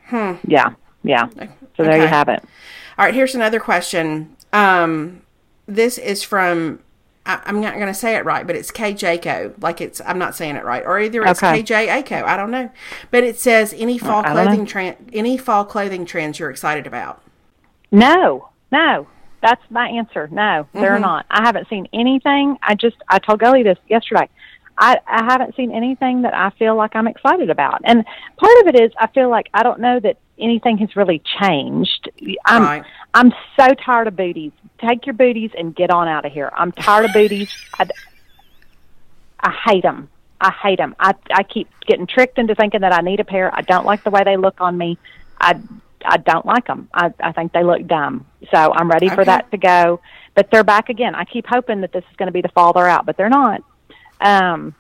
Hmm. Yeah. Yeah. So there you have it. All right. Here's another question. Um, this is from. I, am not going to say it right, but it's KJco. Like it's, I'm not saying it right, or either it's okay. KJ I don't know, but it says any fall clothing trend, any fall clothing trends you're excited about. No, no. That's my answer. No, mm-hmm. they're not. I haven't seen anything. I just I told Gully this yesterday. I, I haven't seen anything that I feel like I'm excited about. And part of it is I feel like I don't know that anything has really changed. I'm right. I'm so tired of booties. Take your booties and get on out of here. I'm tired of booties. I, I hate them. I hate them. I I keep getting tricked into thinking that I need a pair. I don't like the way they look on me. I I don't like them. I, I think they look dumb. So I'm ready okay. for that to go. But they're back again. I keep hoping that this is going to be the fall they're out, but they're not. Um,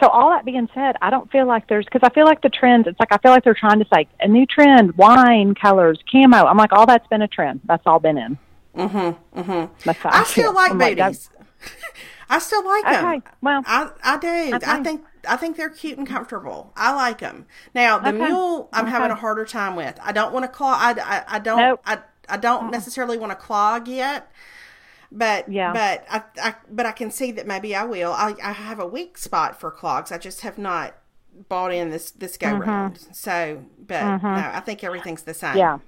so all that being said, I don't feel like there's because I feel like the trends. It's like I feel like they're trying to say a new trend: wine colors, camo. I'm like, all that's been a trend. That's all been in. Mm-hmm. Mm-hmm. I, I still like booties. I still like them. Okay. Well, I I did. Okay. I think I think they're cute and comfortable. I like them. Now the okay. mule, I'm okay. having a harder time with. I don't want to clog. I, I, I don't. Nope. I, I don't necessarily want to clog yet. But yeah. But I, I but I can see that maybe I will. I I have a weak spot for clogs. I just have not bought in this this go mm-hmm. round. So, but mm-hmm. no, I think everything's the same. Yeah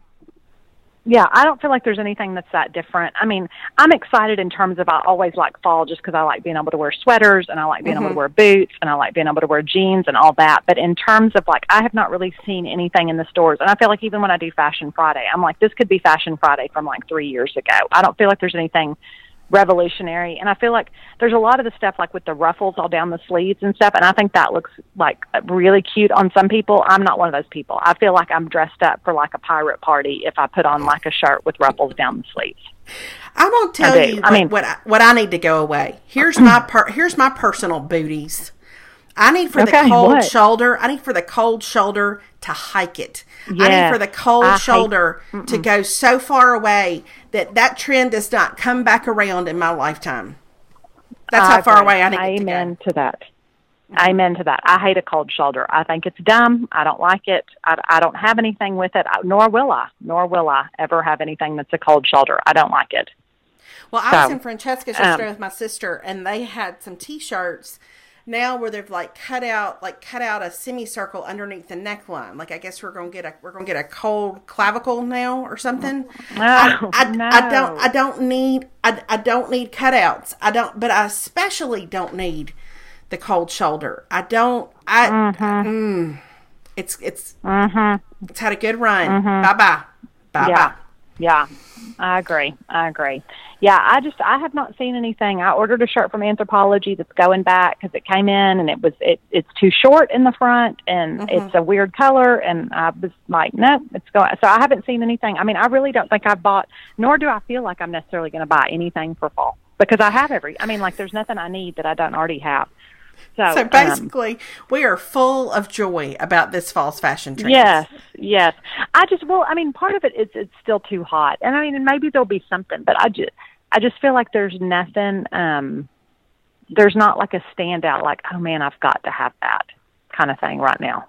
yeah, I don't feel like there's anything that's that different. I mean, I'm excited in terms of I always like fall just because I like being able to wear sweaters and I like being mm-hmm. able to mm-hmm. wear boots and I like being able to wear jeans and all that. But in terms of like, I have not really seen anything in the stores. And I feel like even when I do Fashion Friday, I'm like, this could be Fashion Friday from like three years ago. I don't feel like there's anything revolutionary. And I feel like there's a lot of the stuff like with the ruffles all down the sleeves and stuff. And I think that looks like really cute on some people. I'm not one of those people. I feel like I'm dressed up for like a pirate party if I put on like a shirt with ruffles down the sleeves. I won't tell I you. I mean, what I, what I need to go away. Here's my per, here's my personal booties. I need for okay, the cold what? shoulder. I need for the cold shoulder to hike it. Yeah, I need for the cold I shoulder hate, to go so far away that that trend does not come back around in my lifetime. That's how far away I need Amen to, to that. Amen to that. I hate a cold shoulder. I think it's dumb. I don't like it. I, I don't have anything with it, nor will I. Nor will I ever have anything that's a cold shoulder. I don't like it. Well, I so, was in Francesca's yesterday um, with my sister, and they had some T-shirts now where they've like cut out like cut out a semicircle underneath the neckline. Like I guess we're gonna get a we're gonna get a cold clavicle now or something. No, I, I, no. I don't I don't need I, I don't need cutouts. I don't but I especially don't need the cold shoulder. I don't I mm-hmm. mm, it's it's mm-hmm. it's had a good run. Mm-hmm. Bye bye. Bye yeah. bye. Yeah. I agree. I agree. Yeah, I just I have not seen anything. I ordered a shirt from Anthropologie that's going back because it came in and it was it it's too short in the front and mm-hmm. it's a weird color and I was like, no, it's going. So I haven't seen anything. I mean, I really don't think I've bought, nor do I feel like I'm necessarily going to buy anything for fall because I have every. I mean, like there's nothing I need that I don't already have. So, so um, basically, um, we are full of joy about this false fashion trend. Yes, yes. I just well, I mean, part of it is it's still too hot, and I mean, maybe there'll be something, but I just I just feel like there's nothing. um There's not like a standout, like oh man, I've got to have that kind of thing right now.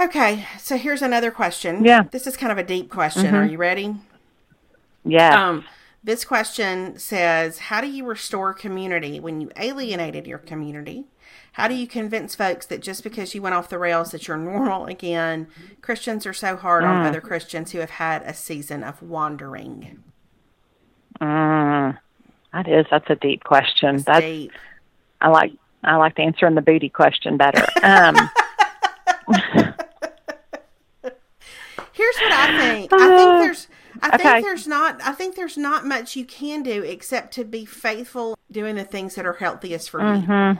Okay, so here's another question. Yeah, this is kind of a deep question. Mm-hmm. Are you ready? Yeah. Um, This question says How do you restore community when you alienated your community? How do you convince folks that just because you went off the rails that you're normal again? Christians are so hard on other Christians who have had a season of wandering. Mm, that is that's a deep question. That's deep. I like I like answering the booty question better. Um, Here's what I think. I think Uh, there's I okay. think there's not I think there's not much you can do except to be faithful doing the things that are healthiest for you. mhm,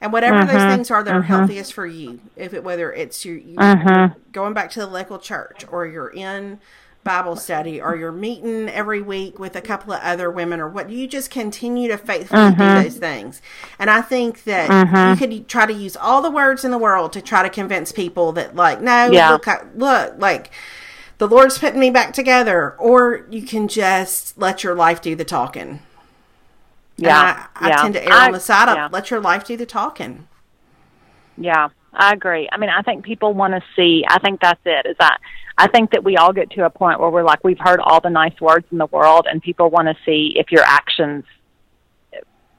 And whatever Mm-hmm. those things are that are healthiest for you, if it whether it's you, you Mhm. going back to the local church or you're in Bible study or you're meeting every week with a couple of other women or what you just continue to faithfully Mm-hmm. do those things. And I think that you could try to use all the words in the world to try to convince people that like no Yeah. look look like the Lord's putting me back together or you can just let your life do the talking. And yeah, I, I yeah. tend to err I- on the side of yeah. let your life do the talking. Yeah, I agree. I mean, I think people want to see. I think that's it. Is that I think that we all get to a point where we're like, we've heard all the nice words in the world, and people want to see if your actions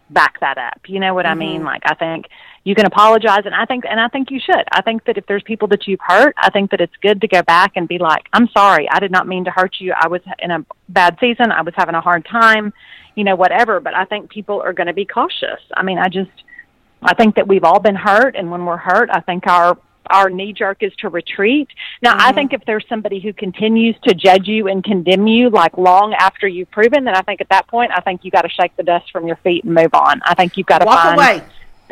back that up. You know what I mean? Mm-hmm. Like, I think you can apologize, and I think, and I think you should. I think that if there's people that you've hurt, I think that it's good to go back and be like, I'm sorry, I did not mean to hurt you. I was in a bad season. I was having a hard time. You know, whatever. But I think people are going to be cautious. I mean, I just. I think that we've all been hurt, and when we're hurt, I think our our knee jerk is to retreat. Now, I think if there's somebody who continues to judge you and condemn you, like long after you've proven, then I think at that point, I think you got to shake the dust from your feet and move on. I think you've got to Walk find away.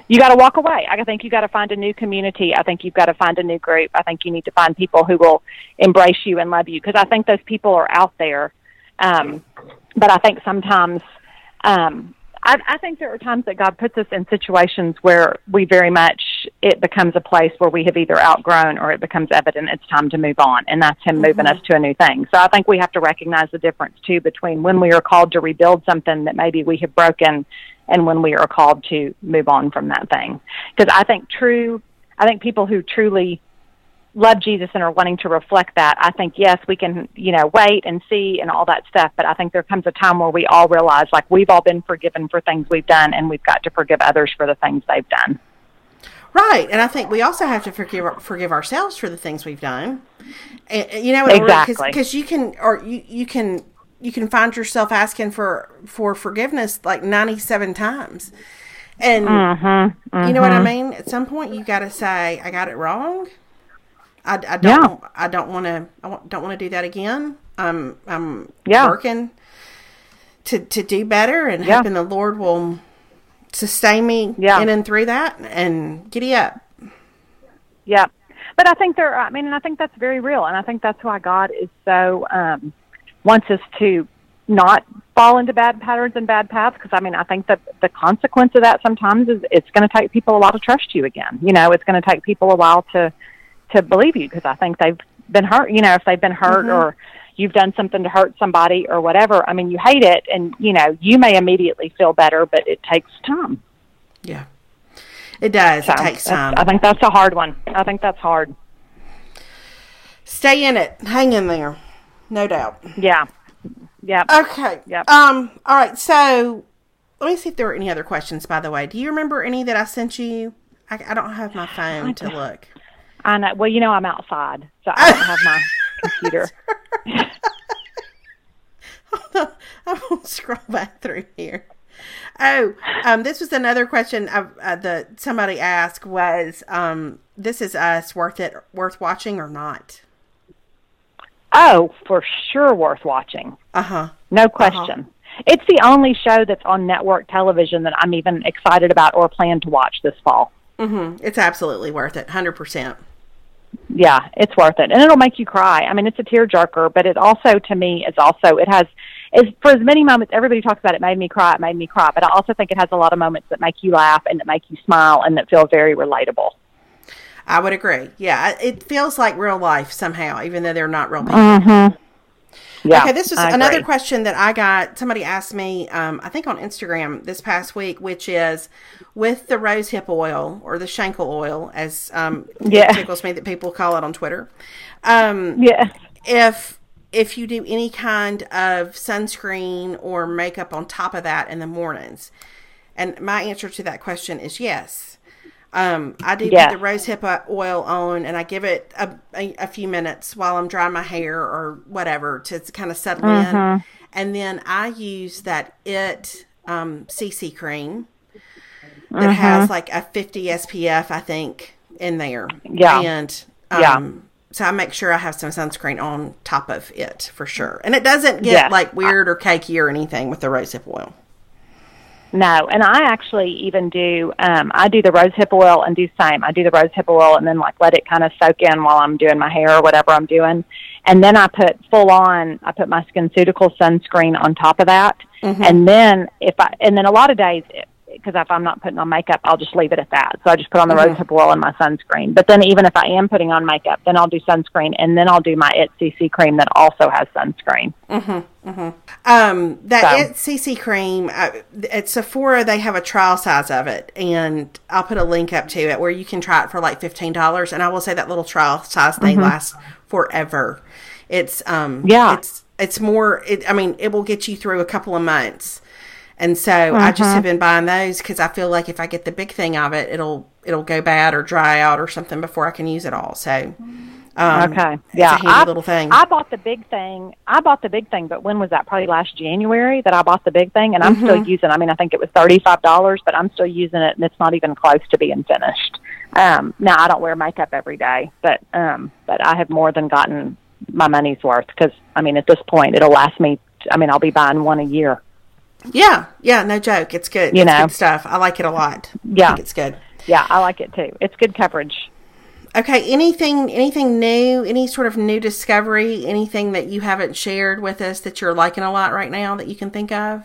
you got to walk away. I think you got to find a new community. I think you've got to find a new group. I think you need to find people who will embrace you and love you because I think those people are out there. Um, but I think sometimes, um, I, I think there are times that God puts us in situations where we very much it becomes a place where we have either outgrown or it becomes evident it's time to move on, and that's Him moving mm-hmm. us to a new thing. So I think we have to recognize the difference too between when we are called to rebuild something that maybe we have broken and when we are called to move on from that thing. Because I think true, I think people who truly love Jesus and are wanting to reflect that, I think yes, we can, you know, wait and see and all that stuff. But I think there comes a time where we all realize like we've all been forgiven for things we've done, and we've got to forgive others for the things they've done. Right, and I think we also have to forgive forgive ourselves for the things we've done. And, you know, Exactly. because you can or you you can you can find yourself asking for for forgiveness like ninety seven times, and Mm-hmm. you know what I mean. At some point, you got to say, "I got it wrong." I, I don't I don't want to I don't want to do that again. I'm I'm Yeah. working to to do better and Yeah. hoping the Lord will sustain me Yeah. in and through that and giddy up. Yeah. But I think there, I mean, and I think that's very real. And I think that's why God is so, um, wants us to not fall into bad patterns and bad paths. Cause I mean, I think that the consequence of that sometimes is it's going to take people a while to trust you again. You know, it's going to take people a while to, to believe you because I think they've been hurt, you know, if they've been hurt or you've done something to hurt somebody or whatever. I mean, you hate it and, you know, you may immediately feel better, but it takes time. Yeah. It does. So it takes time. I think that's a hard one. I think that's hard. Stay in it. Hang in there. No doubt. Yeah. Yeah. Okay. Yep. Um, all right. So let me see if there were any other questions, by the way. Do you remember any that I sent you? I, I don't have my phone to look. I know. Well, you know, I'm outside, so I don't have my computer. I'm going to scroll back through here. Oh, um, this was another question of, uh, that somebody asked was, um, this is us worth it, worth watching or not? Oh, for sure, worth watching. Uh huh. No question. It's the only show that's on network television that I'm even excited about or plan to watch this fall. Mm-hmm. It's absolutely worth it. 100%. Yeah, it's worth it, and it'll make you cry. I mean, it's a tearjerker, but it also, to me, is also it has is for as many moments. Everybody talks about it made me cry, it made me cry, but I also think it has a lot of moments that make you laugh and that make you smile and that feel very relatable. I would agree. Yeah. It feels like real life somehow, even though they're not real people. Mm-hmm. Yeah. Okay, this is another question that I got. Somebody asked me, um, I think on Instagram this past week, which is with the rose hip oil or the shankle oil, as um, Yeah. it tickles me that people call it on Twitter. Um, Yeah. if if you do any kind of sunscreen or makeup on top of that in the mornings. And my answer to that question is yes. Um, I do put the rosehip oil on, and I give it a, a, a few minutes while I'm drying my hair or whatever to kind of settle Mm-hmm. in, and then I use that it um, CC cream that Mm-hmm. has like a 50 SPF, I think, in there. Yeah. and um, Yeah. so I make sure I have some sunscreen on top of it for sure, and it doesn't get like weird or cakey or anything with the rosehip oil. No, and I actually even do. Um, I do the rose hip oil and do same. I do the rose hip oil and then like let it kind of soak in while I'm doing my hair or whatever I'm doing, and then I put full on. I put my SkinCeutical sunscreen on top of that, and then if I and then a lot of days because if I'm not putting on makeup, I'll just leave it at that. So I just put on the rose hip oil and my sunscreen. But then even if I am putting on makeup, then I'll do sunscreen and then I'll do my It CC cream that also has sunscreen. Mm-hmm. Um, that So- it CC cream uh, at Sephora, they have a trial size of it, and I'll put a link up to it where you can try it for like fifteen dollars. And I will say that little trial size thing lasts forever. It's um, Yeah. it's it's more. It, I mean, it will get you through a couple of months. And so I just have been buying those because I feel like if I get the big thing of it, it'll it'll go bad or dry out or something before I can use it all. So um, Okay. Yeah. I, little thing. I bought the big thing. I bought the big thing, but when was that? Probably last January that I bought the big thing, and I'm still using. I mean, I think it was thirty five dollars, but I'm still using it, and it's not even close to being finished. Um, now I don't wear makeup every day, but um, but I have more than gotten my money's worth because I mean, at this point, it'll last me. I mean, I'll be buying one a year. Yeah, yeah, no joke. It's good. You it's know. good stuff. I like it a lot. I Yeah. think it's good. Yeah, I like it too. It's good coverage. Okay, anything anything new, any sort of new discovery, anything that you haven't shared with us that you're liking a lot right now that you can think of?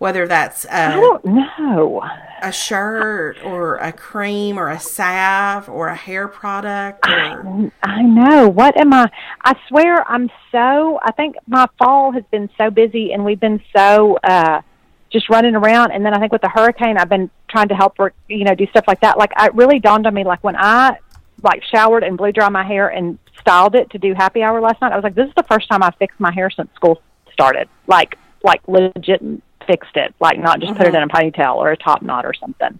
Whether that's I a, don't know. a shirt or a cream or a salve or a hair product or I know. What am I? I swear I'm so, I think my fall has been so busy and we've been so, uh, just running around. And then I think with the hurricane, I've been trying to help work, you know, do stuff like that. Like, it really dawned on me, like, when I, like, showered and blew dry my hair and styled it to do happy hour last night, I was like, this is the first time I fixed my hair since school started. Like, like legit fixed it, like not just put it in a ponytail or a top knot or something.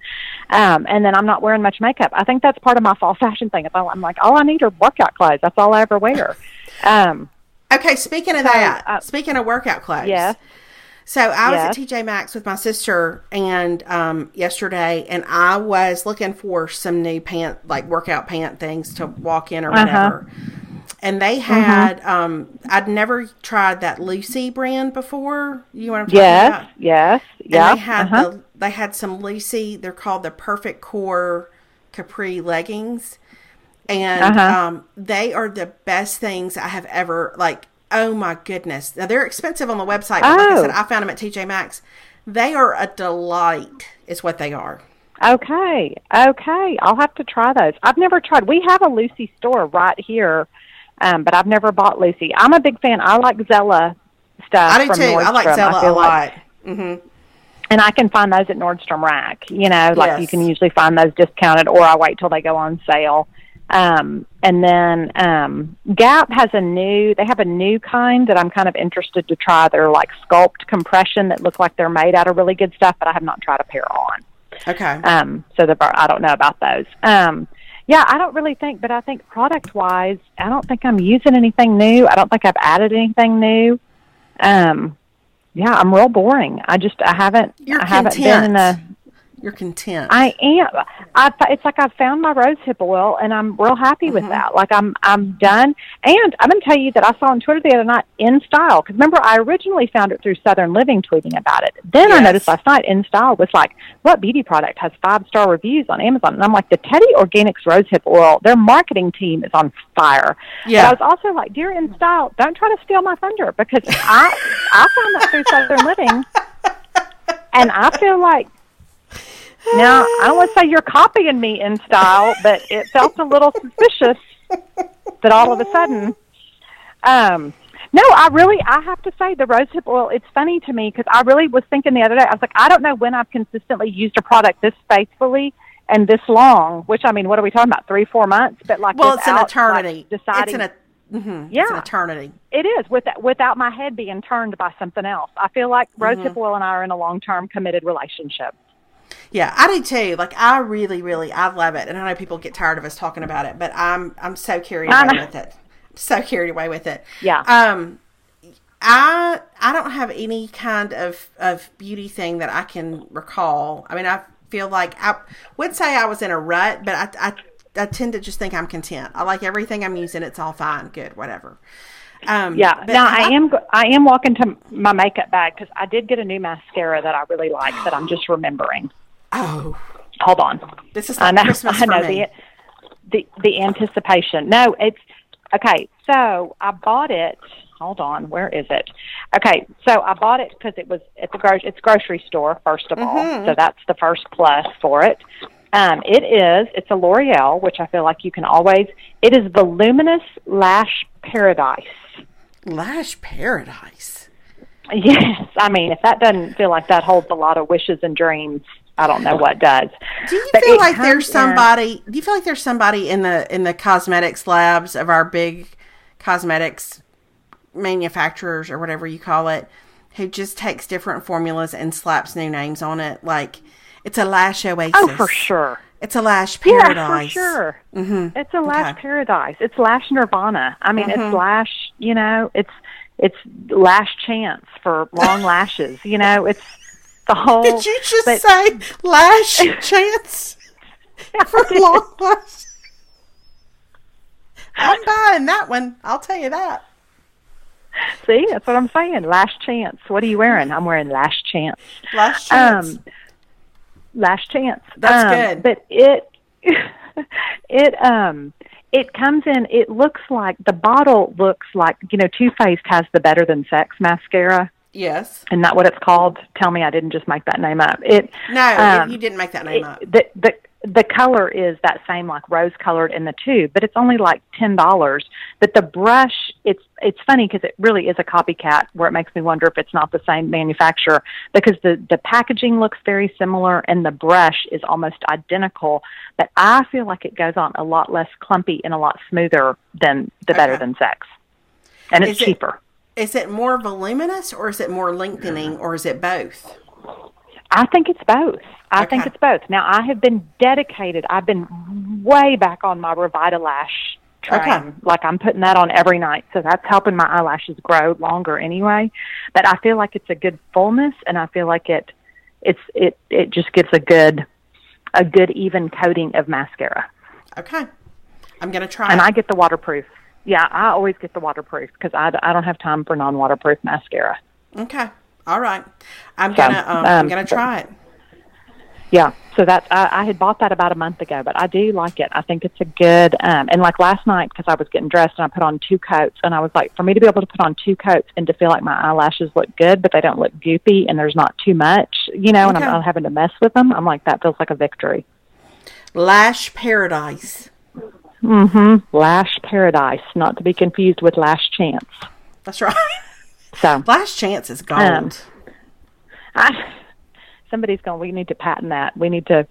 Um, and then I'm not wearing much makeup. I think that's part of my fall fashion thing. If I, I'm like, all I need are workout clothes. That's all I ever wear. Um, Okay, speaking of that, uh, speaking of workout clothes. yeah. So I was Yes. at TJ Maxx with my sister and um, yesterday, and I was looking for some new pant, like workout pant things to walk in or Uh-huh. And they had, um, I'd never tried that Lucy brand before. You want talking yes, about? yes, yeah. they had uh-huh. the, they had some Lucy. They're called the Perfect Core Capri leggings, and Uh-huh. um, they are the best things I have ever like. Oh my goodness! Now they're expensive on the website. But like I Oh. said, I found them at TJ Maxx. They are a delight. Is what they are. Okay, okay. I'll have to try those. I've never tried. We have a Lucy store right here, um, but I've never bought Lucy. I'm a big fan. I like Zella stuff. I do from too. I like Nordstrom. Zella a feel like- lot. hmm and I can find those at Nordstrom Rack. You know, like you can usually find those discounted, or I wait till they go on sale. Um, and then um, Gap has a new. They have a new kind that I'm kind of interested to try. They're like sculpt compression that look like they're made out of really good stuff, but I have not tried a pair on. Okay. Um, so the I don't know about those. Um, yeah, I don't really think, but I think product wise, I don't think I'm using anything new. I don't think I've added anything new. Um, yeah, I'm real boring. I just I haven't You're I haven't been in a. You're content. I am. I. It's like I've found my rose hip oil, and I'm real happy Mm-hmm. with that. Like I'm. I'm done. And I'm going to tell you that I saw on Twitter the other night InStyle. Because remember, I originally found it through Southern Living tweeting about it. Then I noticed last night InStyle was like, what beauty product has five star reviews on Amazon? And I'm like, the Teddie Organics rose hip oil. Their marketing team is on fire. Yeah. But I was also like, dear InStyle, don't try to steal my thunder because I I found that through Southern Living, and I feel like now, I don't want to say you're copying me in style, but it felt a little suspicious that all of a sudden. Um, no, I really, I have to say the rosehip oil. It's funny to me because I really was thinking the other day. I was like, I don't know when I've consistently used a product this faithfully and this long. Which I mean, what are we talking about? Three, four months? But like, well, it's an eternity. Like, deciding, it's an, Mm-hmm. Yeah. It's an eternity. It is without without my head being turned by something else. I feel like Mm-hmm. rosehip oil and I are in a long term committed relationship. Yeah, I do too. Like I really, really, I love it, and I know people get tired of us talking about it, but I'm I'm so carried away with it. So carried away with it. Yeah. Um, I I don't have any kind of of beauty thing that I can recall. I mean, I feel like I would say I was in a rut, but I I, I tend to just think I'm content. I like everything I'm using. It's all fine, good, whatever. Um, Yeah. but now have I am I am walking to my makeup bag because I did get a new mascara that I really like that I'm just remembering. Oh, Hold on. this is I like know. Christmas I know the the the anticipation. No, it's okay. So I bought it. Hold on, where is it? Okay, so I bought it because it was at the gro- it's grocery store first of all. Mm-hmm. So that's the first plus for it. Um, it is. It's a L'Oreal, which I feel like you can always. It is Voluminous Lash Paradise. Lash Paradise. Yes, I mean, if that doesn't feel like that holds a lot of wishes and dreams, I don't know what does. Do you But feel like there's in- somebody? Do you feel like there's somebody in the in the cosmetics labs of our big cosmetics manufacturers or whatever you call it, who just takes different formulas and slaps new names on it? Like it's a lash oasis. Oh, for sure. It's a lash Yeah, paradise. for sure. Mm-hmm. It's a lash Okay. paradise. It's lash nirvana. I mean, Mm-hmm. it's lash. You know, it's it's lash chance for long lashes. You know, it's the whole. Did you just but- say last chance for long lash? I'm buying that one. I'll tell you that. See, that's what I'm saying. Last chance. What are you wearing? I'm wearing last chance. Last chance. Um, Lash Chance. That's Um, good. But it it um it comes in it looks like the bottle looks like you know Too Faced has the Better Than Sex mascara. Yes. And not what it's called? Tell me I didn't just make that name up. It No, um, you didn't make that name it- up. the the the color is that same like rose colored in the tube, but it's only like ten dollars. But the brush, it's it's funny because it really is a copycat. Where it makes me wonder if it's not the same manufacturer because the the packaging looks very similar and the brush is almost identical. But I feel like it goes on a lot less clumpy and a lot smoother than the Better Than Sex, and it's Is it- cheaper. Is it more voluminous or is it more lengthening or is it both? I think it's both. I think it's both. Now I have been dedicated. I've been way back on my Revitalash train. Okay. Like I'm putting that on every night, so that's helping my eyelashes grow longer anyway. But I feel like it's a good fullness, and I feel like it, it's it it just gives a good, a good even coating of mascara. Okay. I'm going to try And it. I get the waterproof. Yeah, I always get the waterproof because I, I don't have time for non-waterproof mascara. okay. All right. I'm So, going to um, I'm um, going to try it. Yeah, so that's I, I had bought that about a month ago, but I do like it. I think it's a good. Um, and like last night, because I was getting dressed and I put on two coats, and I was like, for me to be able to put on two coats and to feel like my eyelashes look good, but they don't look goopy, and there's not too much, you know, and I'm not having to mess with them. I'm like, that feels like a victory. Lash Paradise. Mm-hmm. Lash Paradise, not to be confused with Last Chance. That's right. So Last Chance is gold. Um, I, somebody's going. We need to patent that. We need to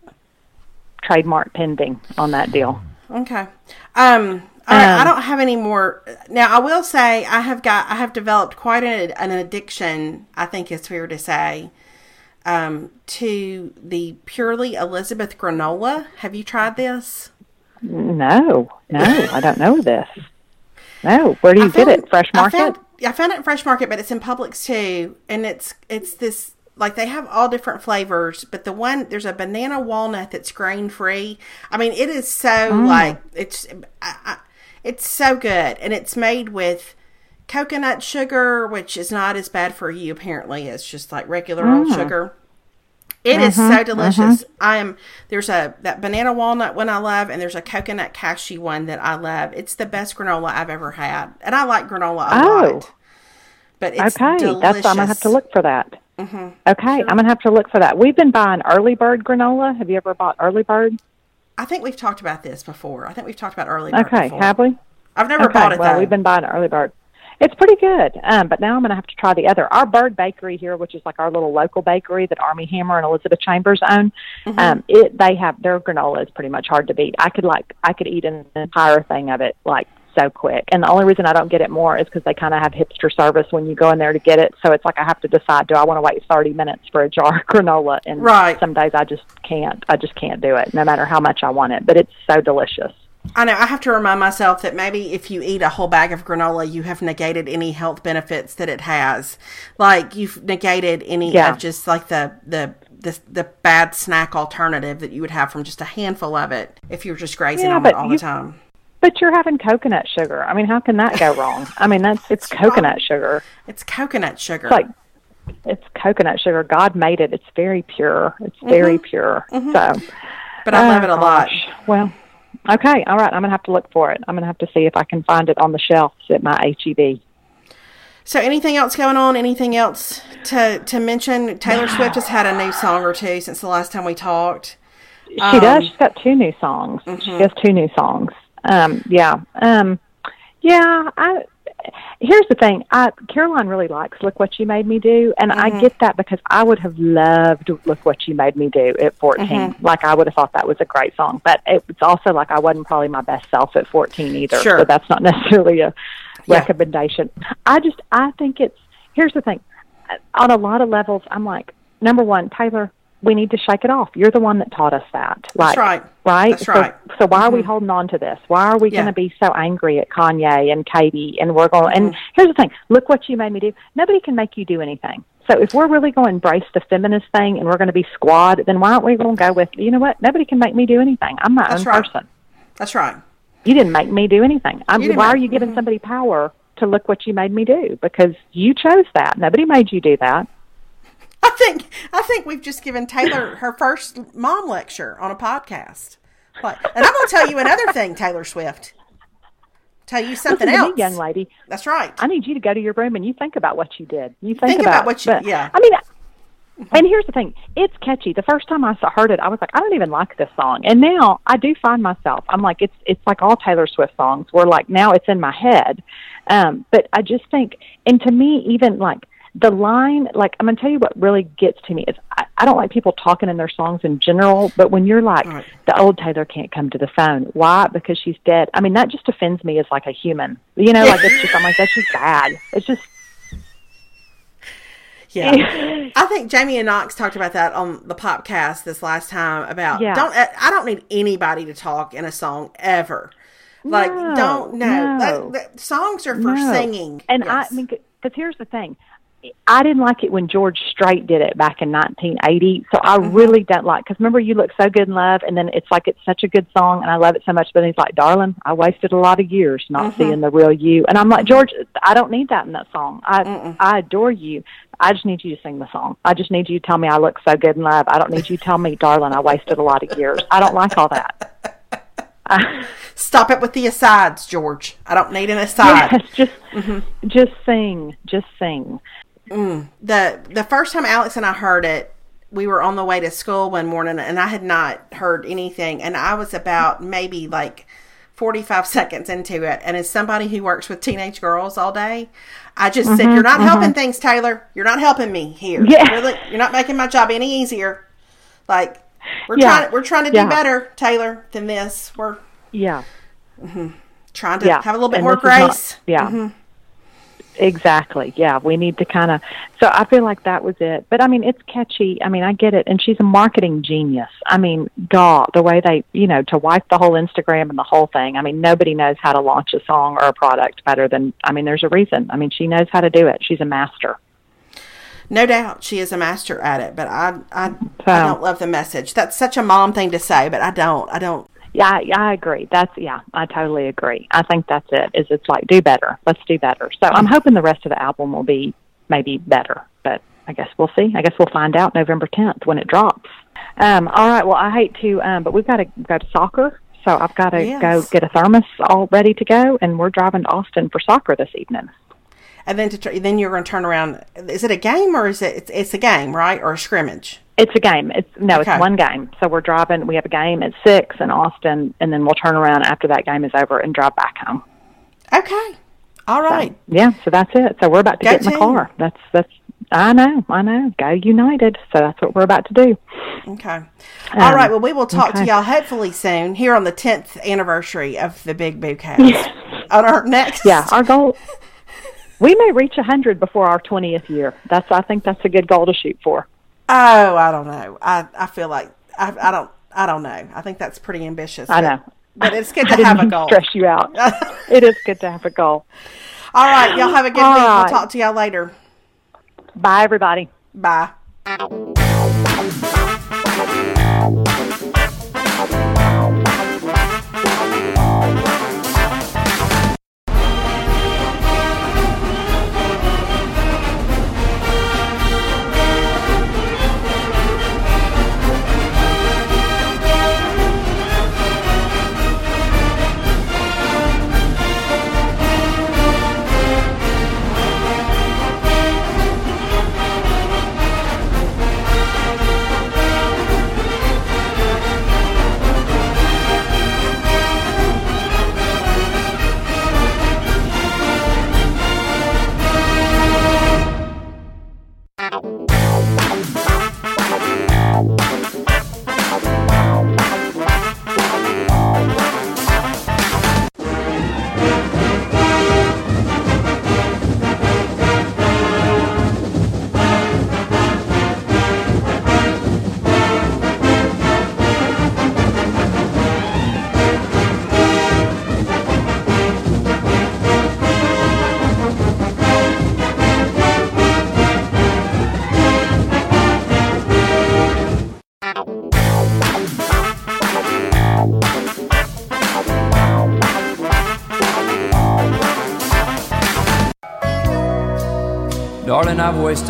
trademark pending on that deal. Okay. Um. All right. I Um, don't have any more. Now, I will say I have got. I have developed quite an, an addiction. I think it's fair to say. Um, to the purely Elizabeth granola. Have you tried this? No, no, I don't know this. No, where do you I get it? Fresh I Market. found, I found it in Fresh Market, but it's in Publix too, and it's it's this like they have all different flavors, but the one there's a banana walnut that's grain free. I mean, it is so Mm. like it's I, I, it's so good, and it's made with coconut sugar, which is not as bad for you apparently. It's just like regular Mm. old sugar. It is Mm-hmm, so delicious. I am there's a that banana walnut one I love, and there's a coconut cashew one that I love. It's the best granola I've ever had, and I like granola a Oh. lot. But it's okay, delicious. that's I'm gonna have to look for that. Mm-hmm. Okay, I'm gonna have to look for that. We've been buying early bird granola. Have you ever bought early bird? I think we've talked about this before. I think we've talked about early. Bird Okay, before. have we? I've never Okay, bought it well, though. we've been buying early bird. It's pretty good, um, but now I'm going to have to try the other. Our Bird Bakery here, which is like our little local bakery that Armie Hammer and Elizabeth Chambers own, Mm-hmm. um, it they have their granola is pretty much hard to beat. I could like I could eat an entire thing of it like so quick. And the only reason I don't get it more is because they kind of have hipster service when you go in there to get it. So it's like I have to decide: do I want to wait thirty minutes for a jar of granola? And Right. some days I just can't. I just can't do it, no matter how much I want it. But it's so delicious. I know I have to remind myself that maybe if you eat a whole bag of granola, you have negated any health benefits that it has. Like you've negated any Yeah. of just like the the the, the bad snack alternative that you would have from just a handful of it if you're just grazing Yeah, on it all you- the time. But you're having coconut sugar. I mean, how can that go wrong? I mean, that's it's coconut sugar. It's coconut sugar. It's like it's coconut sugar. God made it. It's very pure. It's very pure. So, Mm-hmm. but I love oh, it a lot. gosh. Well, okay, all right. I'm gonna have to look for it. I'm gonna have to see if I can find it on the shelves at my HEB. So, anything else going on? Anything else to to mention? Taylor Swift has had a new song or two since the last time we talked. She Um, does. She's got two new songs. mm-hmm. She has two new songs. Um, yeah. Um, yeah. I. Here's the thing. I Caroline really likes "Look What You Made Me Do," and Mm-hmm. I get that because I would have loved "Look What You Made Me Do" at 14. Mm-hmm. Like I would have thought that was a great song, but it's also like I wasn't probably my best self at 14 either. Sure. So that's not necessarily a Yeah. recommendation. I just I think it's. Here's the thing. On a lot of levels, I'm like, number one, Taylor, we need to shake it off. You're the one that taught us that. Like, right. Right? That's so, right. So why are we holding on to this? Why are we Yeah. going to be so angry at Kanye and Katy? And we're going. And Mm-hmm. here's the thing: look what you made me do. Nobody can make you do anything. So if we're really going to embrace the feminist thing and we're going to be squad, then why aren't we going to go with? You know what? Nobody can make me do anything. I'm my That's own right. person. That's right. You didn't make me do anything. I'm, why make- are you giving somebody power to look what you made me do? Because you chose that. Nobody made you do that. I think I think we've just given Taylor her first mom lecture on a podcast. Like, and I'm going to tell you another thing, Taylor Swift. Tell you something Listen else, me, young lady. That's right. I need you to go to your room and you think about what you did. You think, Think about what you- but- yeah. I mean, and here's the thing: it's catchy. The first time I heard it, I was like, I don't even like this song. And now I do find myself, I'm like, it's it's like all Taylor Swift songs. Where like now it's in my head, um, but I just think, and to me, even like the line, like I'm gonna tell you what really gets to me is I, I don't like people talking in their songs in general, but when you're like, Right. the old Taylor can't come to the phone. Why? Because she's dead. I mean, that just offends me as like a human. You know, like it's just I'm like that's just bad. It's just Yeah. I think Jamie and Knox talked about that on the podcast this last time about Yeah. don't uh, I don't need anybody to talk in a song ever. Like No, don't no, no. Songs are for No. singing. And Yes. I mean, because here's the thing. I didn't like it when George Strait did it back in 1980. So I Mm-hmm. really don't like because remember you look so good in love, and then it's like it's such a good song, and I love it so much. But he's like, "Darling, I wasted a lot of years not Mm-hmm. seeing the real you," and I'm like, George, I don't need that in that song. I I adore you. I just need you to sing the song. I just need you to tell me I look so good in love. I don't need you to tell me, darling, I wasted a lot of years. I don't like all that. Stop it with the asides, George. I don't need an aside. yes, just Mm-hmm. just sing, just sing. The the first time Alex and I heard it, we were on the way to school one morning, and I had not heard anything, and I was about maybe like forty five seconds into it, and as somebody who works with teenage girls all day, I just said, mm-hmm, "You're not mm-hmm. helping things, Taylor. You're not helping me here. Mm-hmm, Yeah. Really, you're not making my job any easier. Like we're Yeah. trying we're trying to do Yeah. better, Taylor, than this. We're Yeah. Mm-hmm. trying to have a little bit And more is not- grace." yeah. Exactly. Yeah, we need to kind of. So I feel like that was it. But I mean, it's catchy. I mean, I get it. And she's a marketing genius. I mean, God, the way they, you know, to wipe the whole Instagram and the whole thing. I mean, nobody knows how to launch a song or a product better than. I mean, there's a reason. I mean, she knows how to do it. She's a master. No doubt, she is a master at it, but I, I, I don't love the message. That's such a mom thing to say, but I don't. I don't. Yeah, I, I agree. That's yeah, I totally agree. I think that's it. Is it's like do better. Let's do better. So I'm hoping the rest of the album will be maybe better, but I guess we'll see. I guess we'll find out November 10th when it drops. Um, all right. Well, I hate to, um, but we've got to go to soccer. So I've got to Yes. go get a thermos all ready to go, and we're driving to Austin for soccer this evening. And then to tr- then you're going to turn around. Is it a game or is it? It's, it's a game, right, or a scrimmage? It's a game. It's no, Okay. it's one game. So we're driving. We have a game at six in Austin, and then we'll turn around after that game is over and drive back home. Okay, all right. Yeah, so that's it. So we're about to Go get in the car. That's that's I know, I know. Go United. So that's what we're about to do. Okay. All right. Um, Well, we will talk to y'all hopefully soon here on the 10th anniversary of the Big Boo Cast. On our next. Yeah, our goal. We may reach a hundred before our twentieth year. That's I think that's a good goal to shoot for. Oh, I don't know. I, I feel like I, I don't I don't know. I think that's pretty ambitious. I but- know. But it's good to have a goal. stress you out. it is good to have a goal. All right. Y'all have a good All week. We'll talk to y'all later. Bye, everybody. Bye.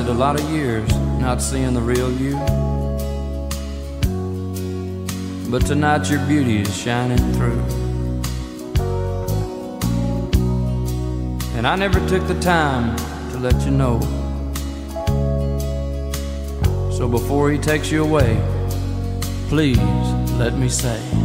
A lot of years not seeing the real you. But tonight your beauty is shining through. And I never took the time to let you know. So before he takes you away, please let me say.